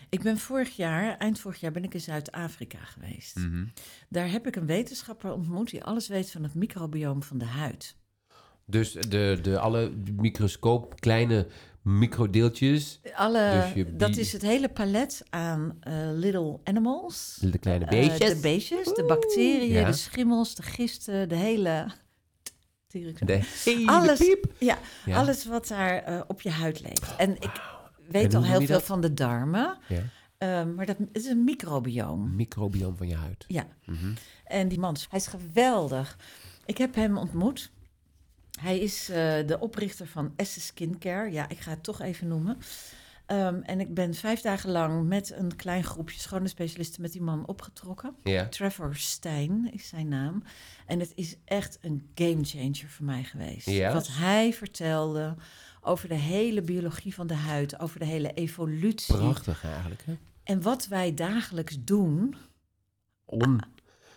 B: ik ben vorig jaar, eind vorig jaar, ben ik in Zuid-Afrika geweest.
A: Mhm.
B: Daar heb ik een wetenschapper ontmoet die alles weet van het microbioom van de huid.
A: Dus de, de alle microscoop, kleine microdeeltjes,
B: Alle,
A: Dus
B: dat is het hele palet aan eh, little animals.
A: de kleine
B: Eh,
A: beestjes.
B: de beestjes, de bacteriën,
A: Ja.
B: de schimmels, de gisten, de hele... Tierik-
A: de hele
B: Alles.
A: piep.
B: Ja,
A: Ja.
B: alles wat daar eh, op je huid leeft. En ik weet al heel veel
A: dat?
B: van de darmen,
A: Ja.
B: ehm, maar dat het is een microbioom.
A: Microbioom van je huid.
B: Ja,
A: Mhm.
B: en die man, hij is geweldig. Ik heb hem ontmoet. Hij is eh, de oprichter van Essence Skincare. Ja, ik ga het toch even noemen. Ehm, en ik ben vijf dagen lang met een klein groepje schone specialisten met die man opgetrokken.
A: Ja.
B: Trevor Stein is zijn naam. En het is echt een gamechanger voor mij geweest.
A: Ja?
B: Wat hij vertelde over de hele biologie van de huid, over de hele evolutie.
A: Prachtig eigenlijk, hè?
B: En wat wij dagelijks doen
A: om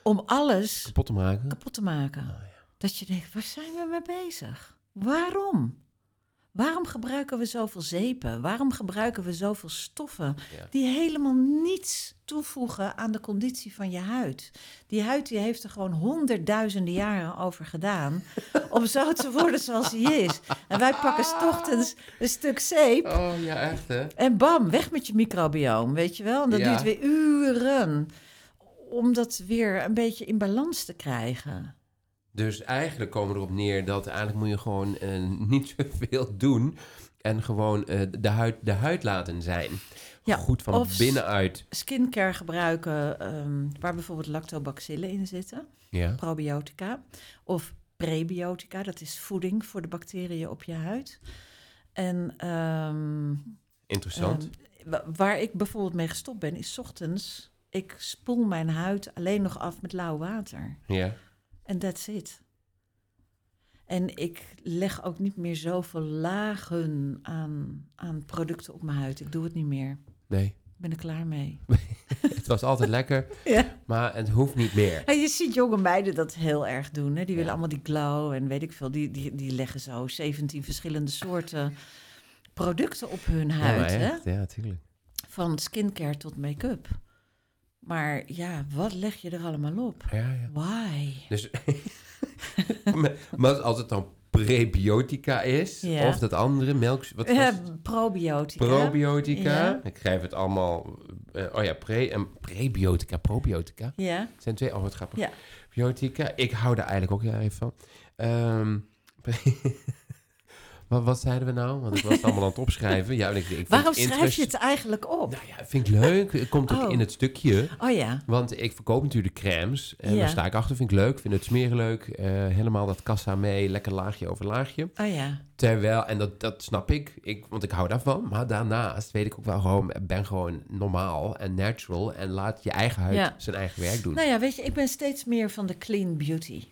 B: Om alles
A: kapot te maken.
B: kapot te maken.
A: Oh, ja.
B: Dat je denkt, waar zijn we mee bezig? Waarom? Waarom gebruiken we zoveel zeepen? Waarom gebruiken we zoveel stoffen
A: Ja.
B: die helemaal niets toevoegen aan de conditie van je huid? Die huid die heeft er gewoon honderdduizenden jaren over gedaan om zo te worden zoals hij is. En wij pakken ochtends een stuk zeep
A: Oh ja, echt hè?
B: en bam, weg met je microbioom, weet je wel? En dat
A: Ja.
B: duurt weer uren om dat weer een beetje in balans te krijgen.
A: Dus eigenlijk komen we erop neer dat eigenlijk moet je gewoon eh, niet zoveel doen. En gewoon eh, de, huid, de huid laten zijn.
B: Ja,
A: Goed van
B: of
A: binnenuit.
B: skincare gebruiken ehm, waar bijvoorbeeld lactobacillen in zitten,
A: Ja.
B: probiotica. Of prebiotica, dat is voeding voor de bacteriën op je huid. En ehm,
A: Interessant.
B: ehm, wa- waar ik bijvoorbeeld mee gestopt ben, is 's ochtends... Ik spoel mijn huid alleen nog af met lauw water.
A: ja.
B: En that's it. En ik leg ook niet meer zoveel lagen aan, aan producten op mijn huid. Ik doe het niet meer.
A: Nee.
B: Ik ben er klaar mee.
A: Het was altijd lekker,
B: Ja.
A: maar het hoeft niet meer.
B: En je ziet jonge meiden dat heel erg doen. Hè? Die willen
A: Ja.
B: allemaal die glow en weet ik veel. Die, die, die leggen zo 17 verschillende soorten producten op hun
A: Ja,
B: huid. hè?
A: echt. Ja, tuurlijk.
B: Van skincare tot make-up. Maar ja, wat leg je er allemaal op?
A: Ja, ja.
B: Why?
A: Dus, maar als het dan prebiotica is,
B: Ja.
A: of dat andere, melk... Wat was
B: Eh,
A: het?
B: probiotica.
A: Probiotica. Ik schrijf het allemaal... eh, oh ja, pre en prebiotica, probiotica.
B: Ja.
A: zijn twee... Oh, wat grappig.
B: Ja.
A: Biotica. Ik hou daar eigenlijk ook heel even van. Ehm, wat, wat zeiden we nou? Want ik was het allemaal aan het opschrijven. Ja, ik, ik
B: Waarom schrijf
A: interest-
B: je het eigenlijk op?
A: Nou ja, vind ik leuk. Het komt ook
B: Oh.
A: in het stukje.
B: Oh ja.
A: Want ik verkoop natuurlijk crèmes. En
B: Ja.
A: daar sta ik achter. Vind ik leuk. Vind het smeren leuk. Eh, helemaal dat kassa mee. Lekker laagje over laagje.
B: Oh ja.
A: Terwijl, en dat, dat snap ik, ik, want ik hou daarvan. Maar daarnaast weet ik ook wel gewoon, ben gewoon normaal en natural. En laat je eigen huid
B: Ja.
A: zijn eigen werk doen.
B: Nou ja, weet je, ik ben steeds meer van de clean beauty.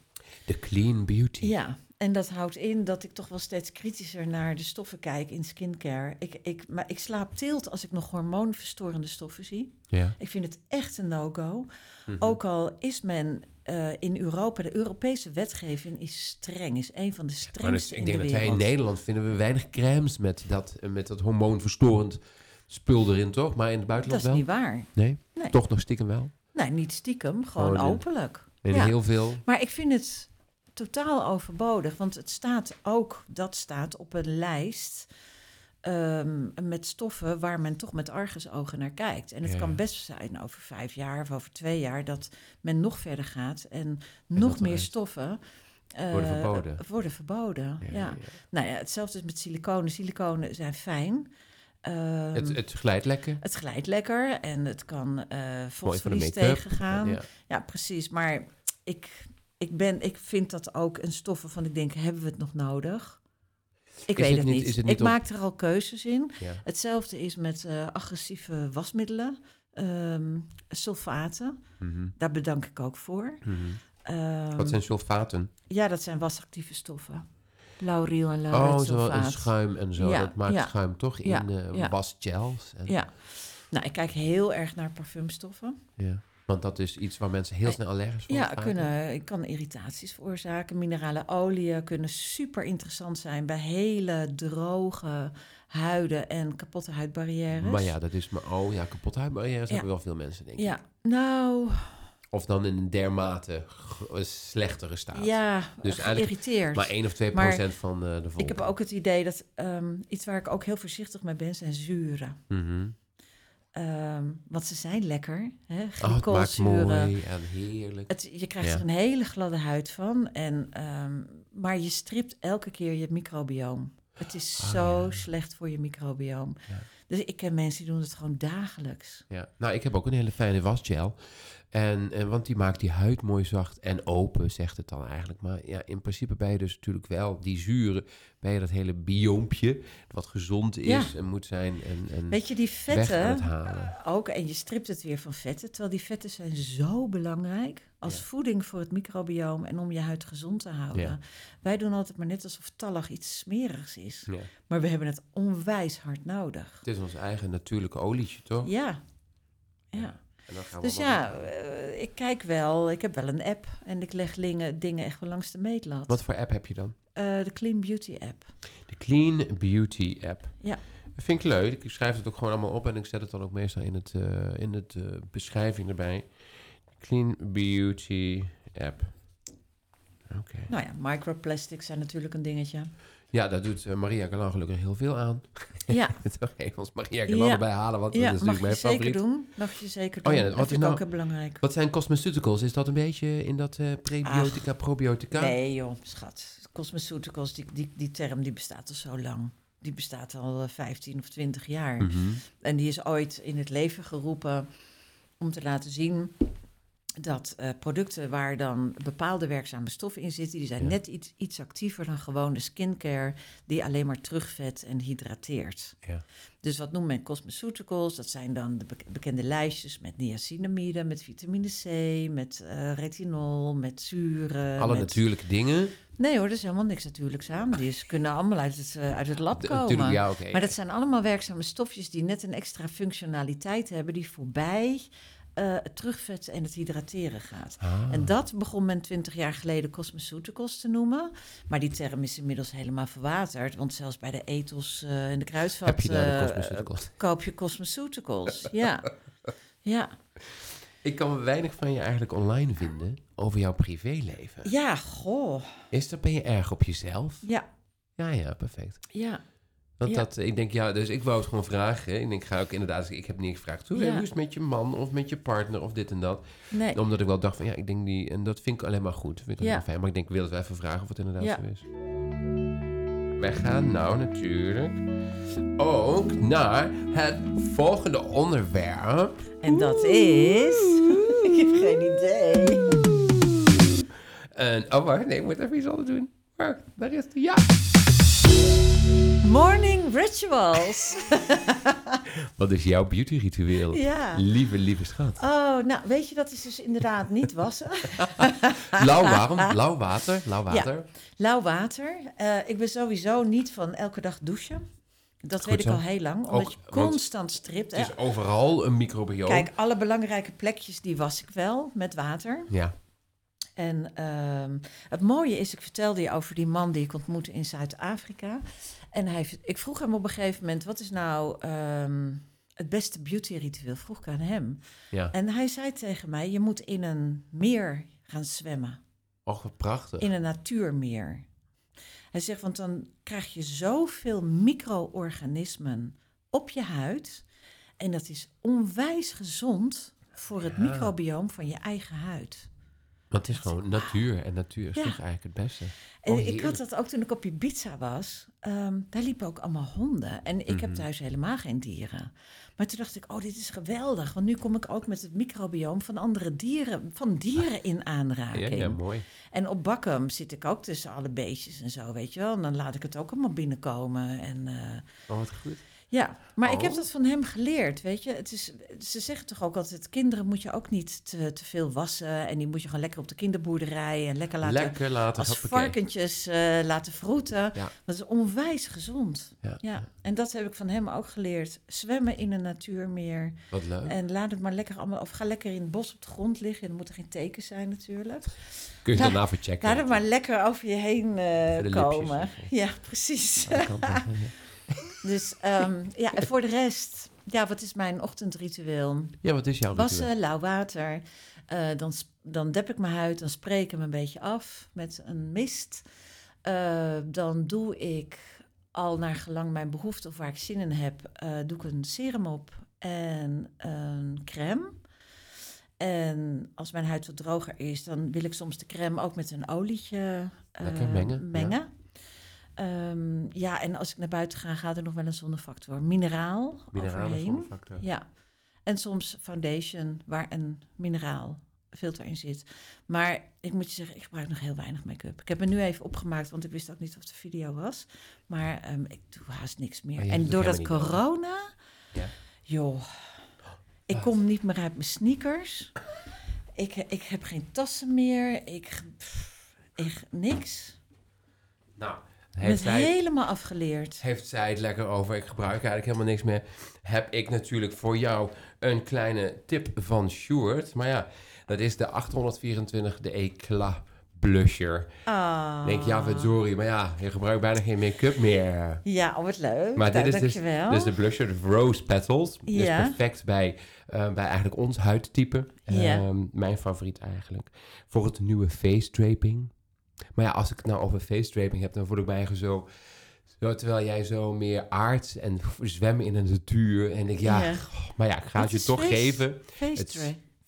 A: De clean beauty.
B: Ja, en dat houdt in dat ik toch wel steeds kritischer naar de stoffen kijk in skincare. Ik, ik, maar ik slaap tilt als ik nog hormoonverstorende stoffen zie.
A: Ja.
B: Ik vind het echt een no-go.
A: Mhm.
B: Ook al is men eh, in Europa, de Europese wetgeving is streng, is een van de
A: Maar dus,
B: strengste
A: ik
B: in
A: denk
B: de
A: dat wij in. Nederland vinden we weinig crèmes met dat, eh, met dat hormoonverstorend spul erin, toch? Maar in het
B: Dat
A: buitenland
B: is
A: wel?
B: niet waar.
A: Nee?
B: Nee.
A: Toch nog stiekem wel?
B: Nee, niet stiekem, gewoon
A: Gewoon in-
B: openlijk.
A: En
B: Ja.
A: heel veel.
B: Maar ik vind het totaal overbodig, want het staat ook, dat staat op een lijst ehm, met stoffen waar men toch met argusogen naar kijkt. En het
A: Ja.
B: kan best zijn over vijf jaar of over twee jaar dat men nog verder gaat en nog meer stoffen eh,
A: Worden verboden.
B: worden verboden. Ja, Nou ja, hetzelfde is met siliconen. Siliconen zijn fijn. Ehm,
A: Het, het glijdt lekker.
B: het glijdt lekker en het kan eh
A: voor de
B: vochtverlies tegengaan.
A: Ja.
B: Ja, precies. Maar ik, ik, ben, ik vind dat ook een stof waarvan ik denk, hebben we het nog nodig? Ik
A: Is
B: weet
A: het niet-
B: niet.
A: is het niet
B: ik maak er al keuzes in.
A: Ja.
B: Hetzelfde is met eh, agressieve wasmiddelen, ehm, sulfaten.
A: Mhm.
B: Daar bedank ik ook voor. Ehm,
A: Wat zijn sulfaten?
B: Ja, dat zijn wasactieve stoffen. Lauriel en
A: Oh,
B: lauretsulfaat.
A: zo in schuim en zo.
B: Ja,
A: dat maakt
B: ja.
A: schuim toch in
B: ja.
A: wasgels. En,
B: Ja. Nou, ik kijk heel erg naar parfumstoffen.
A: ja. Want dat is iets waar mensen heel
B: Eh,
A: snel allergisch voor
B: Ja, kunnen, ik kan irritaties veroorzaken. Minerale oliën kunnen super interessant zijn bij hele droge huiden en kapotte huidbarrières.
A: Maar ja, dat is maar... Oh ja, kapot huidbarrières
B: Ja.
A: hebben wel veel mensen, denk ik.
B: Ja, nou,
A: Of dan in een dermate eh, slechtere staat.
B: ja,
A: Dus
B: geïrriteerd.
A: Maar 1 of 2
B: Maar
A: procent van eh, de volk.
B: ik heb ook het idee dat ehm, iets waar ik ook heel voorzichtig mee ben, zijn zuren.
A: Mhm.
B: Ehm, want ze zijn lekker, hè?
A: Oh,
B: glycolzuren.
A: mooi en heerlijk.
B: Het, je krijgt
A: Ja.
B: er een hele gladde huid van. En, ehm, maar je stript elke keer je microbioom. Het is
A: Ah,
B: zo
A: ja.
B: slecht voor je microbioom.
A: Ja.
B: Dus ik ken mensen die doen het gewoon dagelijks.
A: Ja. Nou, ik heb ook een hele fijne wasgel. En, en, want die maakt die huid mooi zacht en open, zegt het dan eigenlijk. Maar ja, in principe ben je dus natuurlijk wel die zuren... ben je dat hele bioompje, wat gezond is
B: Ja.
A: en moet zijn... en, en
B: Weet je, die vetten ook. En je stript het weer van vetten. Terwijl die vetten zijn zo belangrijk als
A: Ja.
B: voeding voor het microbioom en om je huid gezond te houden.
A: Ja.
B: Wij doen altijd maar net alsof tallig iets smerigs is. Maar we hebben het onwijs hard nodig.
A: Het is ons eigen natuurlijke olietje, toch?
B: Ja. Ja.
A: En dan gaan we
B: Dus ja, eh, ik kijk wel. Ik heb wel een app en ik leg dingen, dingen echt wel langs de meetlat.
A: Wat voor app heb je dan?
B: Eh, de Clean Beauty app.
A: De Clean Beauty app.
B: Ja.
A: Dat vind ik leuk. Ik schrijf het ook gewoon allemaal op en ik zet het dan ook meestal in het, eh, in het beschrijving erbij. Clean Beauty app. Oké.
B: Nou ja, microplastics zijn natuurlijk een dingetje.
A: Ja, daar doet eh, Maria Galan gelukkig heel veel aan.
B: Ja,
A: Toch even ons Maria Galan
B: Ja.
A: erbij halen, want dat
B: ja
A: is
B: mag
A: natuurlijk mijn
B: zeker
A: favoriet.
B: doen. Mag je zeker
A: Oh
B: doen.
A: ja,
B: dat
A: is nou-
B: ook heel belangrijk.
A: Wat zijn cosmeceuticals? Is dat een beetje in dat eh, prebiotica, probiotica?
B: Nee joh, schat. Cosmeceuticals, die, die, die term die bestaat al zo lang. Die bestaat al eh, 15 of 20 jaar.
A: Mhm.
B: En die is ooit in het leven geroepen om te laten zien dat eh, producten waar dan bepaalde werkzame stoffen in zitten, die zijn
A: Ja.
B: net iets, iets actiever dan gewoon de skincare, die alleen maar terugvet en hydrateert.
A: Ja.
B: Dus wat noemt men cosmeceuticals? Dat zijn dan de bek- bekende lijstjes met niacinamide, met vitamine C, met eh, retinol, met zuren.
A: Alle
B: met...
A: natuurlijke dingen.
B: Nee hoor, er is helemaal niks natuurlijks aan. Die is, kunnen allemaal uit het, eh, uit het lab
A: D-
B: komen.
A: Natuurlijk, ja, oké.
B: Maar dat zijn allemaal werkzame stofjes die net een extra functionaliteit hebben, die voorbij eh, het terugvetten en het hydrateren gaat.
A: Ah.
B: En dat begon men twintig jaar geleden cosmeceuticals te noemen. Maar die term is inmiddels helemaal verwaterd. Want zelfs bij de ethos eh en de kruidvat
A: Heb je de
B: eh, koop je cosmeceuticals. ja. ja.
A: Ik kan weinig van je eigenlijk online vinden over jouw privéleven.
B: Ja, goh.
A: Is dat, ben je erg op jezelf?
B: Ja,
A: Ja, ja, perfect.
B: ja.
A: Want
B: Ja.
A: dat, ik denk, ja, dus ik wou het gewoon vragen. Ik denk, ga ook inderdaad, ik heb niet gevraagd. Hoe,
B: Ja.
A: hoe is het met je man of met je partner of dit en dat?
B: Nee.
A: Omdat ik wel dacht van, ja, ik denk die, en dat vind ik alleen maar goed. Vind ik
B: Ja.
A: fijn. Maar ik denk, ik wil het wel even vragen of het inderdaad zo is. Wij gaan nou natuurlijk ook naar het volgende onderwerp.
B: En dat is... ik heb geen idee.
A: En, oh, wacht, nee, ik moet even iets anders doen. Wacht, daar is de, ja.
B: Morning rituals.
A: Wat is jouw beauty ritueel?
B: ja.
A: Lieve, lieve schat.
B: Oh, nou, weet je, dat is dus inderdaad niet wassen.
A: Lauw warm, lauw water, lauw water.
B: Lauw water. Eh, ik ben sowieso niet van elke dag douchen. Dat
A: Goed
B: weet ik al heel lang, omdat
A: Ook,
B: je constant stript.
A: Het
B: hè.
A: is overal een microbiome.
B: Kijk, alle belangrijke plekjes die was ik wel met water.
A: Ja,
B: En ehm, het mooie is, ik vertelde je over die man die ik ontmoette in Zuid-Afrika. En hij, ik vroeg hem op een gegeven moment, wat is nou ehm, het beste beauty ritueel? Vroeg ik aan hem.
A: ja.
B: En hij zei tegen mij, je moet in een meer gaan zwemmen.
A: Och, wat prachtig.
B: In een natuurmeer. Hij zegt, want dan krijg je zoveel micro-organismen op je huid. En dat is onwijs gezond voor het
A: Ja.
B: microbioom van je eigen huid.
A: Want het is gewoon natuur. En natuur is
B: Ja.
A: toch eigenlijk het beste.
B: En ik had dat ook toen ik op Ibiza was. Ehm, daar liepen ook allemaal honden. En ik heb
A: Mhm.
B: thuis helemaal geen dieren. Maar toen dacht ik, oh, dit is geweldig. Want nu kom ik ook met het microbioom van andere dieren, van dieren in
A: Ja,
B: aanraking.
A: ja, mooi.
B: En op Bakkum zit ik ook tussen alle beestjes en zo, weet je wel. En dan laat ik het ook allemaal binnenkomen. En, eh,
A: Oh, wat goed.
B: Ja, maar ik heb dat van hem geleerd, weet je. Het is, ze zeggen toch ook altijd, kinderen moet je ook niet te, te veel wassen. En die moet je gewoon lekker op de kinderboerderij en lekker laten...
A: Lekker laten.
B: Als
A: hoppakee.
B: varkentjes eh, laten vroeten.
A: Ja.
B: Dat is onwijs gezond.
A: Ja,
B: Ja, en dat heb ik van hem ook geleerd. Zwemmen in een natuurmeer.
A: Wat leuk.
B: En laat het maar lekker allemaal... Of ga lekker in het bos op de grond liggen. Er moeten geen tekens zijn natuurlijk.
A: Kun je daarna verchecken.
B: Laat het maar lekker over je heen eh,
A: de lipjes
B: komen. Ja, precies. Dus ehm, ja, en voor de rest... Ja, wat is mijn ochtendritueel?
A: Ja, wat is jouw ritueel?
B: Wassen, lauw water. Eh, dan, dan dep ik mijn huid, dan spreek ik hem een beetje af met een mist. Eh, dan doe ik al naar gelang mijn behoefte of waar ik zin in heb, eh, doe ik een serum op en een crème. En als mijn huid wat droger is, dan wil ik soms de crème ook met een olietje
A: mengen, ja.
B: Ehm, ja, en als ik naar buiten ga, gaat er nog wel een zonnefactor. Mineraal overheen. Ja, en soms foundation waar een mineraal filter in zit. Maar ik moet je zeggen, ik gebruik nog heel weinig make-up. Ik heb me nu even opgemaakt, want ik wist ook niet of de video was. Maar ehm, ik doe haast niks meer.
A: Oh,
B: en
A: helemaal niet
B: corona,
A: Ja.
B: joh, ik kom niet meer uit mijn sneakers. Ik, ik heb geen tassen meer. Ik, pff, ik niks.
A: Nou, Heeft zij,
B: helemaal afgeleerd.
A: heeft zij het lekker over. Ik gebruik eigenlijk helemaal niks meer. Heb ik natuurlijk voor jou een kleine tip van Sjoerd. Maar ja, dat is de 824, de Eclat Blusher. Ik denk, ja, verdorie, maar ja, je gebruikt bijna geen make-up meer.
B: Ja, oh, wat leuk.
A: Maar
B: Nou,
A: dit is dus, dus de blusher, de Rose Petals.
B: Ja.
A: perfect bij, eh, bij eigenlijk ons huidtype.
B: Ja.
A: Ehm, mijn favoriet eigenlijk. Voor het nieuwe face draping. Maar ja, als ik het nou over face draping heb, dan voel ik mij eigen zo... zo terwijl jij zo meer aards en zwemmen in de natuur. En ik, ja,
B: Ja.
A: goh, maar ja, ik ga
B: Wat
A: het je toch
B: face-
A: geven.
B: Face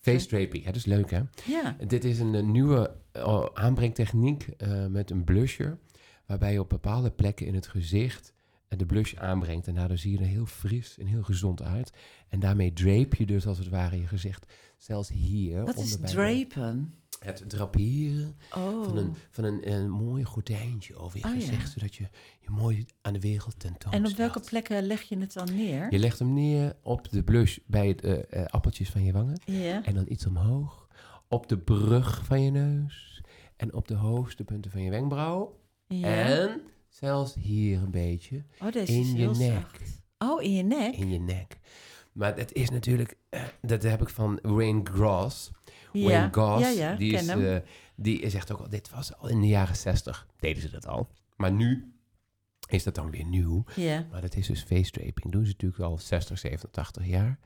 A: het- draping, ja, dat is leuk hè.
B: Ja.
A: Dit is een, nieuwe eh, aanbrengtechniek eh, met een blusher. Waarbij je op bepaalde plekken in het gezicht eh, de blush aanbrengt. En daardoor zie je er heel fris en heel gezond uit. En daarmee drape je dus als het ware je gezicht. Zelfs hier.
B: Wat is drapen?
A: Het draperen
B: Oh.
A: van, een, van een, een mooi gordijntje over je
B: Oh, ja.
A: gezicht. Zodat je je mooi aan de wereld tentoonstelt.
B: en op welke plekken leg je het dan neer?
A: Je legt hem neer op de blush bij het eh, eh, appeltjes van je wangen. En dan iets omhoog. Op de brug van je neus. En op de hoogste punten van je wenkbrauw. En zelfs hier een beetje.
B: oh, deze
A: in
B: is
A: je
B: heel
A: nek.
B: zacht. Oh, in je nek?
A: In je nek. Maar dat is natuurlijk... eh, dat heb ik van Wayne Gross.
B: Ja.
A: Wayne Goss.
B: ja, ja,
A: die, is, die zegt ook al... Dit was al in de jaren 60. Deden ze dat al. Maar nu is dat dan weer nieuw.
B: ja.
A: Maar dat is dus face draping. Doen ze natuurlijk al 60, 70, 80 jaar.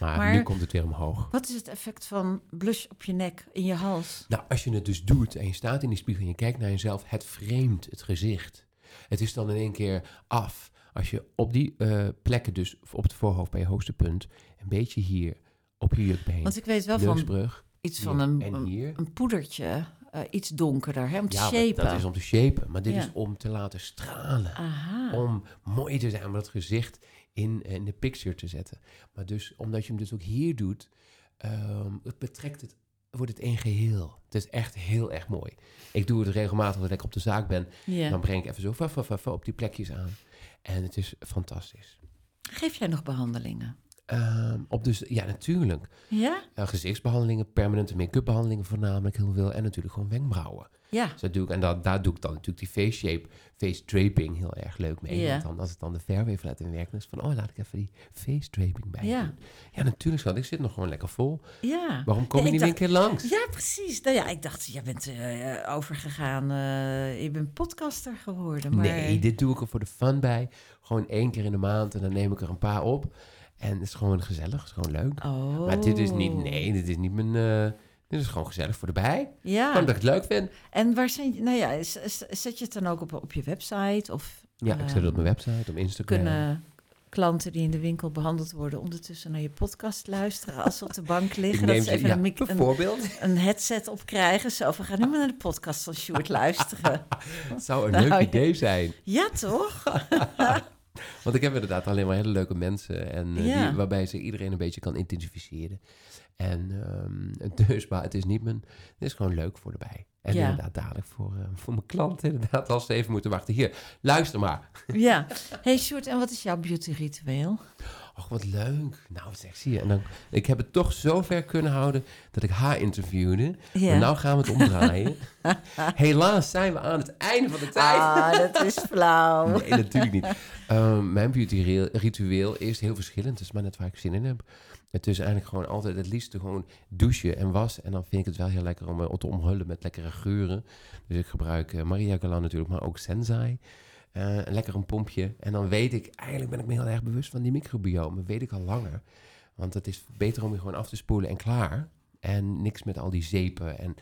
A: Maar,
B: Maar-
A: nu komt het weer omhoog.
B: Wat is het effect van blush op je nek, in je hals?
A: Nou, als je het dus doet en je staat in die spiegel en je kijkt naar jezelf, het vreemdt het gezicht. Het is dan in één keer af. Als je op die eh, plekken, dus op het voorhoofd bij je hoogste punt, een beetje hier op je jukbeen,
B: Want ik weet wel van iets van een, poedertje, eh, iets donkerder, hè, om te
A: Ja,
B: shapen.
A: dat is om te shapen, maar dit
B: Ja.
A: is om te laten stralen.
B: Aha.
A: Om mooi te zijn, om dat gezicht in, in de picture te zetten. Maar dus, omdat je hem dus ook hier doet, ehm, het betrekt het, wordt het één geheel. Het is echt heel erg mooi. Ik doe het regelmatig als ik op de zaak ben. Dan breng ik even zo fa, fa op die plekjes aan. En het is fantastisch.
B: Geef jij nog behandelingen?
A: Ehm, op dus, ja, natuurlijk.
B: Ja?
A: Eh, gezichtsbehandelingen, permanente make-up behandelingen voornamelijk heel veel. En natuurlijk gewoon wenkbrauwen.
B: Ja.
A: Dus dat doe ik, en dat, daar doe ik dan natuurlijk die face shape, face draping heel erg leuk mee.
B: Ja.
A: Want dan, als ik dan de verweef laat inwerken, dan is het van, oh, laat ik even die face draping bij
B: Ja.
A: doen. Ja, natuurlijk schat, ik zit nog gewoon lekker vol.
B: Ja.
A: Waarom kom
B: Ja,
A: je niet een keer langs?
B: Ja, precies. Nou ja, ik dacht, jij bent eh, overgegaan. eh, je bent podcaster geworden. Maar...
A: Nee, dit doe ik er voor de fun bij. Gewoon één keer in de maand en dan neem ik er een paar op. En het is gewoon gezellig, het is gewoon leuk.
B: Oh.
A: Maar dit is niet, nee, dit is niet mijn, eh, dit is gewoon gezellig voor de bij.
B: Ja.
A: Dat ik het leuk vind.
B: En waar zijn je, nou ja, zet je het dan ook op, op je website? Of
A: Ja, ik zet het op mijn
B: ehm,
A: website, op Instagram.
B: Kunnen klanten die in de winkel behandeld worden ondertussen naar je podcast luisteren als ze op de bank liggen? Dat ze even
A: ja,
B: een, een, een headset opkrijgen. Zo van, ga nu maar naar de podcast van Sjoerd luisteren.
A: Het zou een
B: Nou,
A: leuk idee zijn.
B: Ja, toch?
A: Want ik heb inderdaad alleen maar hele leuke mensen. En, eh,
B: Ja.
A: die, waarbij zich iedereen een beetje kan identificeren. En ehm, dus, maar het is niet mijn... Het is gewoon leuk voor de bij. En
B: Ja.
A: inderdaad dadelijk voor, eh, voor mijn klanten. Inderdaad, als ze even moeten wachten. Hier, luister maar.
B: Ja. hey Sjoerd, en wat is jouw beauty ritueel?
A: Och, wat leuk. Nou, zeg, zie je. En dan, ik heb het toch zo ver kunnen houden dat ik haar interviewde.
B: Ja.
A: Maar nou gaan we het omdraaien. Helaas zijn we aan het einde van de tijd.
B: Ah, dat is flauw.
A: Nee, natuurlijk niet. Ehm, mijn beauty re- ritueel is heel verschillend. Het is maar net waar ik zin in heb. Het is eigenlijk gewoon altijd het liefste gewoon douchen en wassen. En dan vind ik het wel heel lekker om me te omhullen met lekkere geuren. Dus ik gebruik eh, Maria Galan natuurlijk, maar ook Sensai. Eh, lekker een pompje. En dan weet ik, eigenlijk ben ik me heel erg bewust van die microbiome. Weet ik al langer. Want het is beter om je gewoon af te spoelen en klaar. En niks met al die zeepen. En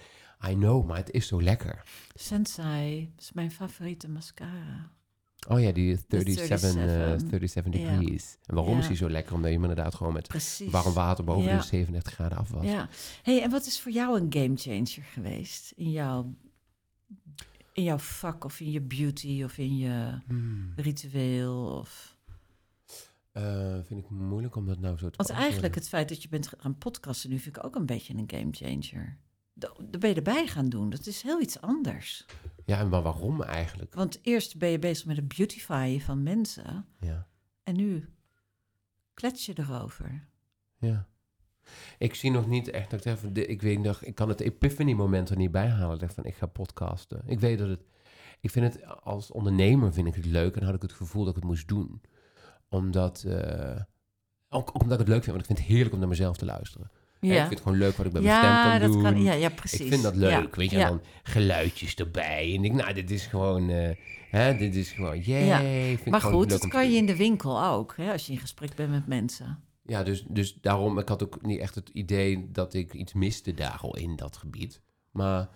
A: I know, maar het is zo lekker.
B: Sensei is mijn favoriete mascara.
A: Oh ja, die 37, eh,
B: 37.
A: 37
B: Ja.
A: degrees. En waarom is die zo lekker? Omdat je hem inderdaad gewoon met
B: Precies.
A: warm water boven
B: Ja.
A: de 37 graden afwas.
B: Ja. Hey, en wat is voor jou een game changer geweest in jouw, in jouw vak of in je beauty of in je
A: Hmm.
B: ritueel? Of...
A: Eh, vind ik moeilijk om dat nou zo te
B: Want eigenlijk het feit dat je bent gaan podcasten nu vind ik ook een beetje een game changer. Daar ben je erbij gaan doen. Dat is heel iets anders.
A: Ja, en maar waarom eigenlijk?
B: Want eerst ben je bezig met het beautifyen van mensen.
A: Ja,
B: En nu klets je erover.
A: ja. Ik zie nog niet echt dat ik Ik weet nog, ik kan het epiphany moment er niet bij halen. Ik denk van, ik ga podcasten. Ik weet dat het... ik vind het als ondernemer vind ik het leuk en had ik het gevoel dat ik het moest doen. Omdat, eh, ook, ook omdat ik het leuk vind, want ik vind het heerlijk om naar mezelf te luisteren. Ik vind het gewoon leuk wat ik met mijn stem kan
B: dat
A: doen.
B: kan. Ja, ja, precies.
A: Ik vind dat leuk,
B: Ja,
A: weet je, en dan geluidjes erbij. En ik nou, dit is gewoon, eh, hè, dit is gewoon, jee.
B: Maar goed, dat kan je in de winkel ook, hè, als je in gesprek bent met mensen.
A: Ja, dus, dus daarom, ik had ook niet echt het idee dat ik iets miste daar al in dat gebied. Maar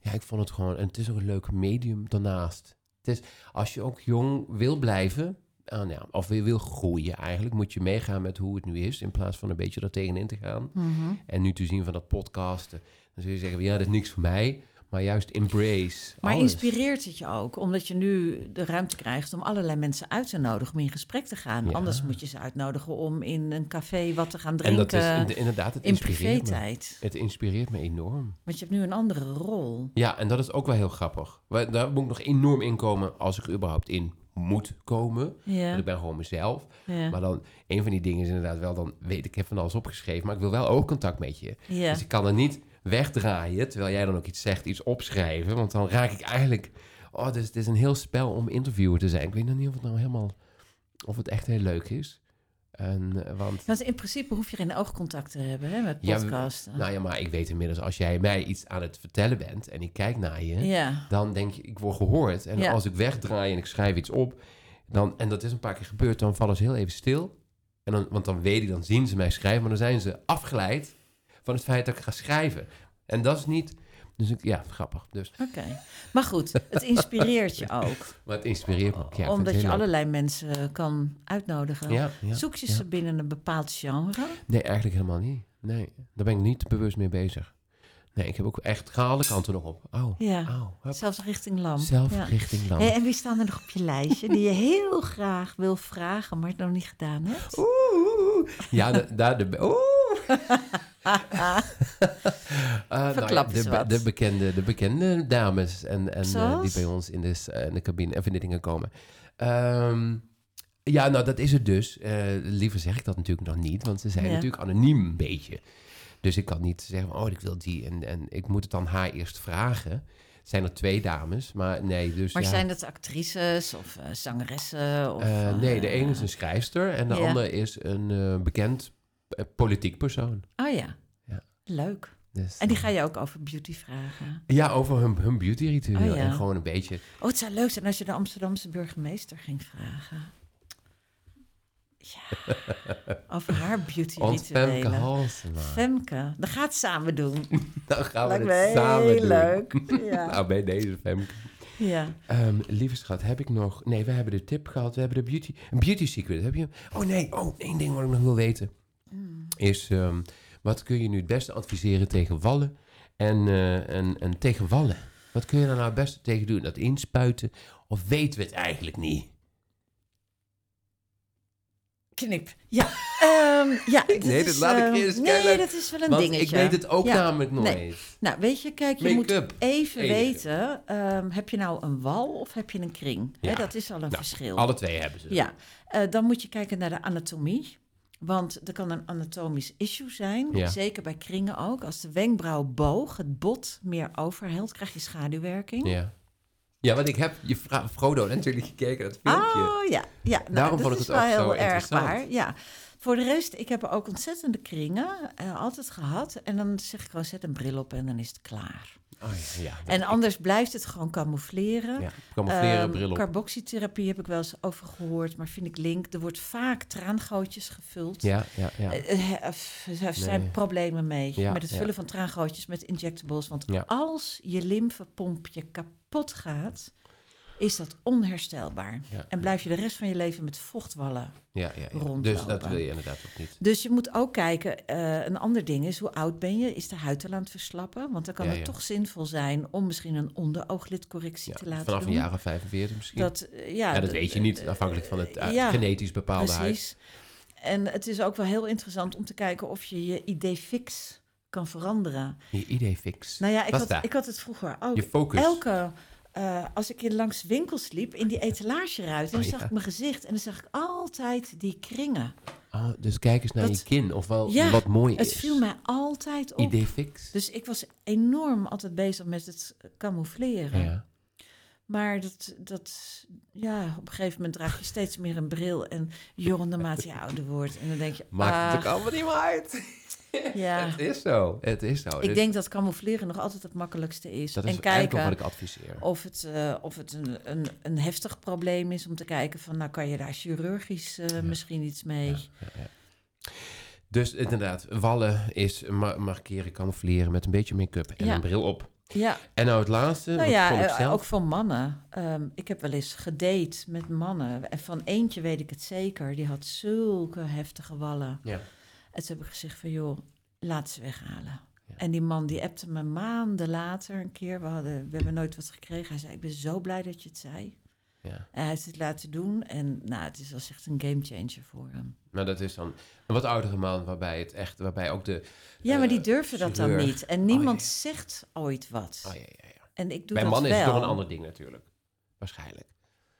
A: ja, ik vond het gewoon, en het is ook een leuk medium daarnaast. Het is, als je ook jong wil blijven, nou ja, of wil, wil groeien eigenlijk, moet je meegaan met hoe het nu is, in plaats van een beetje er tegenin te gaan.
B: Mhm.
A: En nu te zien van dat podcasten, dan zul je zeggen, ja, dat is niks voor mij, maar juist embrace
B: Maar
A: alles.
B: inspireert het je ook, omdat je nu de ruimte krijgt om allerlei mensen uit te nodigen om in gesprek te gaan.
A: Ja.
B: Anders moet je ze uitnodigen om in een café wat te gaan
A: En dat
B: drinken
A: is in- inderdaad, het
B: in
A: inspireert me. Het inspireert me enorm.
B: Want je hebt nu een andere rol.
A: Ja, en dat is ook wel heel grappig. Daar moet ik nog enorm in komen als ik er überhaupt in moet komen.
B: Ja,
A: Want ik ben gewoon mezelf.
B: ja,
A: Maar dan, een van die dingen is inderdaad wel, dan weet ik, ik heb van alles opgeschreven, maar ik wil wel oogcontact met je.
B: ja.
A: Dus ik kan er niet wegdraaien, terwijl jij dan ook iets zegt, iets opschrijven. Want dan raak ik eigenlijk, oh, is, dit is een heel spel om interviewer te zijn. Ik weet nog niet of het nou helemaal, of het echt heel leuk is. En, eh, want,
B: Want in principe hoef je geen oogcontact te hebben hè, met
A: Ja,
B: podcasten.
A: nou ja, maar ik weet inmiddels, als jij mij iets aan het vertellen bent en ik kijk naar je,
B: ja.
A: dan denk je, ik word gehoord. En
B: Ja.
A: als ik wegdraai en ik schrijf iets op, dan, en dat is een paar keer gebeurd, dan vallen ze heel even stil. En dan, want dan weet ik, dan zien ze mij schrijven, maar dan zijn ze afgeleid van het feit dat ik ga schrijven. En dat is niet, dus ik, ja, grappig. Dus,
B: Oké. Maar goed, het inspireert je ook.
A: maar het inspireert me ook. Ja,
B: omdat je
A: leuk.
B: allerlei mensen kan uitnodigen.
A: Ja, ja,
B: Zoek je ze binnen een bepaald genre?
A: Nee, eigenlijk helemaal niet. Nee, daar ben ik niet bewust mee bezig. Nee, ik heb ook echt gehaald kanten nog op. Oh,
B: Ja.
A: oh.
B: Zelfs richting lam.
A: Zelf richting.
B: Hey, en wie staan er nog op je lijstje die je heel graag wil vragen, maar het nog niet gedaan hebt?
A: Oeh, ja, de- daar de, oeh. Eh, nou ja, de, be- de, bekende, de bekende dames en, en eh, die bij ons in de, eh, in de cabine de dingen komen. Ehm, ja, nou dat is het dus. Liever zeg ik dat natuurlijk nog niet, want ze zijn
B: Ja.
A: natuurlijk anoniem een beetje. Dus ik kan niet zeggen, van, oh ik wil die en, en ik moet het dan haar eerst vragen. Zijn er twee dames, maar nee, dus
B: Maar
A: ja.
B: zijn het actrices of zangeressen? Of,
A: nee, de ene is een schrijfster en de
B: ja.
A: andere is een bekend politiek persoon.
B: Oh ja.
A: Ja.
B: Leuk.
A: Dus,
B: En die ga je ook over beauty vragen.
A: Ja, over hun, hun beauty ritueel.
B: Oh, ja.
A: En gewoon een beetje...
B: Oh, het zou leuk zijn als je de Amsterdamse burgemeester ging vragen. Ja, over haar beauty
A: Ons Femke
B: rituelen.
A: Halsema.
B: Femke, dat gaat samen doen.
A: Dan gaan we het samen
B: heel
A: doen.
B: leuk. Ja.
A: Nou, bij deze Femke.
B: ja.
A: Ehm, lieve schat, heb ik nog... Nee, we hebben de tip gehad. We hebben de beauty... Een beauty secret. Heb je... Oh nee, oh, één ding wat ik nog wil weten.
B: Mm.
A: Is, ehm, wat kun je nu het beste adviseren tegen wallen en, eh, en, en tegen wallen? Wat kun je daar nou het beste tegen doen? Dat inspuiten? Of weten we het eigenlijk niet?
B: Knip. Ja. Ehm, ja
A: Nee, dat
B: is,
A: laat ik
B: ehm, Nee,
A: kijken.
B: dat is wel een
A: Want
B: dingetje.
A: ik weet het ook
B: Ja.
A: namelijk nooit.
B: Nee. Nou, weet je, kijk, je moet even weten, heb je nou een wal of heb je een kring? Dat is al een
A: Nou,
B: verschil.
A: Alle twee hebben ze.
B: Ja, eh, dan moet je kijken naar de anatomie. Want er kan een anatomisch issue zijn,
A: Ja.
B: zeker bij kringen ook. Als de wenkbrauwboog, het bot, meer overhelt, krijg je schaduwwerking.
A: Ja. Ja, want ik heb je Frodo natuurlijk gekeken, dat filmpje.
B: Oh ja, ja nou,
A: Daarom vond ik het ook zo
B: heel erg waar. Ja. Voor de rest, ik heb ook ontzettende kringen, eh, altijd gehad. En dan zeg ik gewoon, zet een bril op en dan is het klaar.
A: Oh ja, ja.
B: En anders blijft het gewoon camoufleren.
A: Ja, camoufleren, bril op.
B: Carboxytherapie heb ik wel eens over gehoord, maar vind ik link. Er wordt vaak traangootjes gevuld.
A: Ja, ja, ja.
B: Eh, eh, Er zijn
A: Nee.
B: problemen mee
A: Ja,
B: met het vullen van traangootjes met injectables. Want als je lymfepompje kapot gaat, is dat onherstelbaar.
A: Ja.
B: En blijf je de rest van je leven met vochtwallen.
A: ja, ja, ja.
B: rondlopen.
A: Dus dat wil je inderdaad ook niet.
B: Dus je moet ook kijken, eh, een ander ding is, hoe oud ben je? Is de huid al aan het verslappen? Want dan kan
A: Ja,
B: het toch zinvol zijn om misschien een onderooglidcorrectie te laten
A: vanaf
B: doen.
A: een jaar of 45 misschien.
B: Dat, eh, ja,
A: dat weet je niet, afhankelijk van het eh, genetisch bepaalde huid.
B: Precies. En het is ook wel heel interessant om te kijken of je je idee fix kan veranderen.
A: Je idee fix.
B: Nou ja, ik
A: Wat
B: had, ik had het vroeger ook.
A: Je focus.
B: Elke, eh, als ik in langs winkels liep, in die etalageruit, dan
A: Oh,
B: zag ik mijn gezicht en dan zag ik altijd die kringen.
A: Oh, dus kijk eens naar
B: Dat-
A: je kin, of wel
B: Ja,
A: wat mooi
B: Het
A: is.
B: viel mij altijd op.
A: Idee fix.
B: Dus ik was enorm altijd bezig met het camoufleren.
A: ja.
B: Maar dat, dat, ja, op een gegeven moment draag je steeds meer een bril. En joh, naarmate je ouder wordt. En dan denk je,
A: Maakt het ook
B: ah,
A: allemaal niet meer uit.
B: ja.
A: Het is zo. Het is zo.
B: Ik
A: Dus
B: denk dat camoufleren nog altijd het makkelijkste is.
A: dat
B: en
A: is eigenlijk
B: kijken
A: wat ik adviseer.
B: of het, eh, of het een, een, een heftig probleem is om te kijken van, nou kan je daar chirurgisch eh, misschien iets mee.
A: Ja. Dus inderdaad, wallen is ma- markeren, camoufleren met een beetje make-up en een bril op.
B: Ja,
A: En nou het laatste,
B: nou ja, eh,
A: zelf...
B: ook voor mannen. Ehm, ik heb wel eens gedate met mannen. En van eentje weet ik het zeker. Die had zulke heftige wallen.
A: Ja.
B: En toen heb ik gezegd van, joh, laat ze weghalen.
A: Ja.
B: En die man die appte me maanden later een keer. We, hadden, we hebben nooit wat gekregen. Hij zei, ik ben zo blij dat je het zei.
A: Ja.
B: En hij heeft het laten doen. En nou, het is als echt een gamechanger voor hem.
A: Maar dat is dan een wat oudere man, waarbij het echt, waarbij ook de...
B: Ja, maar die
A: eh,
B: durven dat dan niet. En niemand
A: ja.
B: zegt ooit wat.
A: Oh ja, ja, ja.
B: En ik doe
A: Bij
B: dat
A: mannen
B: wel.
A: is het nog een ander ding natuurlijk. Waarschijnlijk.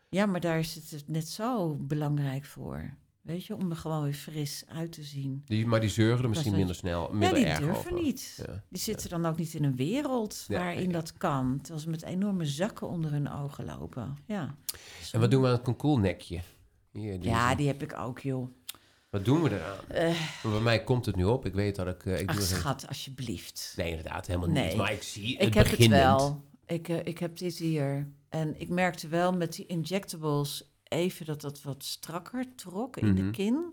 B: Ja, maar daar is het net zo belangrijk voor. Weet je, om er gewoon weer fris uit te zien.
A: Die, maar die zeuren er misschien minder snel,
B: Ja,
A: minder
B: die
A: erg
B: durven
A: over.
B: niet.
A: Ja.
B: Die zitten dan ook niet in een wereld
A: Ja,
B: waarin
A: ja.
B: dat kan. Terwijl ze met enorme zakken onder hun ogen lopen. Ja.
A: En wat doen we aan het concoolnekje? Hier, die
B: Ja, die heb ik ook, joh.
A: Wat doen we eraan? Want bij mij komt het nu op. Ik weet dat ik... eh, ik
B: ach,
A: doe
B: schat, alsjeblieft.
A: Nee, inderdaad, helemaal
B: Nee.
A: niet. Maar ik zie het
B: ik heb het wel. Ik, eh, ik heb dit hier. En ik merkte wel met die injectables even dat dat wat strakker trok in
A: Mhm.
B: de kin.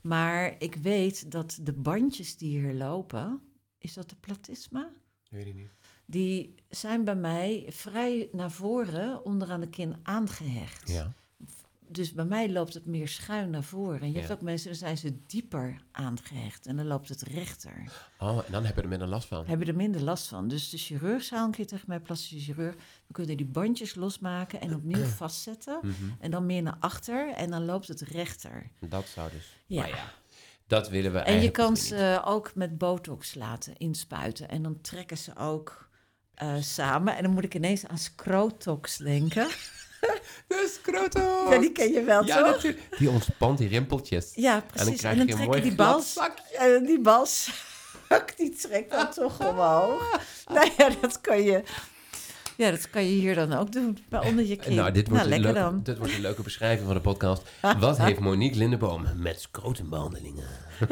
B: Maar ik weet dat de bandjes die hier lopen, is dat de platisma?
A: Weet ik niet.
B: Die zijn bij mij vrij naar voren onderaan de kin aangehecht.
A: Ja.
B: Dus bij mij loopt het meer schuin naar voren. En je
A: Ja.
B: hebt ook mensen, dan zijn ze dieper aangehecht. En dan loopt het rechter.
A: Oh, en dan heb je er minder last van.
B: Hebben er minder last van. Dus de chirurg zei al een keer tegen mij, plastische chirurg... we kunnen die bandjes losmaken en opnieuw vastzetten.
A: Mhm.
B: En dan meer naar achter en dan loopt het rechter.
A: Dat zou dus...
B: Ja.
A: Maar ja, dat willen we
B: En je
A: eigenlijk
B: kan
A: ook
B: ze
A: weer niet.
B: ook met botox laten inspuiten. En dan trekken ze ook eh, samen. En dan moet ik ineens aan scrotox denken.
A: De scrotum!
B: Ja, die ken je wel,
A: Ja,
B: toch?
A: natuurlijk. Die ontspant die rimpeltjes.
B: Ja,
A: En dan
B: precies.
A: krijg
B: En dan,
A: je een mooi
B: die bals, en die balzak, die trekt dan toch omhoog. Nou ja, dat kan je, ja, dat kan je hier dan ook doen, onder je kin.
A: Nou, dit wordt, een leuke,
B: dan.
A: dit wordt een leuke beschrijving van de podcast. Wat heeft Monique Lindeboom met scrotumbehandelingen?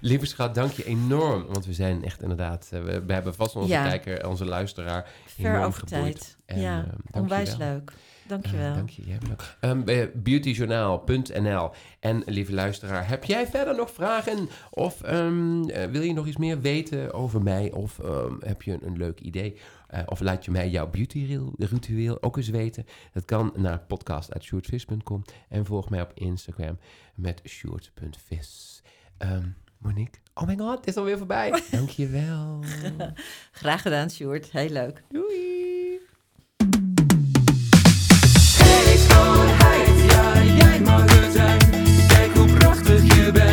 A: Lieve schat, dank je enorm. Want we zijn echt inderdaad... eh, We, we hebben vast onze
B: Ja.
A: kijker, onze luisteraar
B: Ver
A: enorm
B: over
A: geboeid.
B: tijd.
A: En,
B: ja,
A: eh,
B: onwijs
A: wel.
B: leuk. Dankjewel.
A: Eh, dank je. Bent ook. Ehm, bij beautyjournaal.nl. En lieve luisteraar, heb jij verder nog vragen? Of ehm, eh, wil je nog iets meer weten over mij? Of ehm, heb je een, een leuk idee? Eh, of laat je mij jouw beauty-ritueel ook eens weten? Dat kan naar podcast.shortvis.com. En volg mij op Instagram met short.vis. Ehm Monique, oh my god, het is alweer voorbij. Dank je wel.
B: Graag gedaan, Sjoerd. Heel leuk.
A: Doei.
C: Hey schoonheid, ja jij mag er zijn. Kijk hoe prachtig je bent.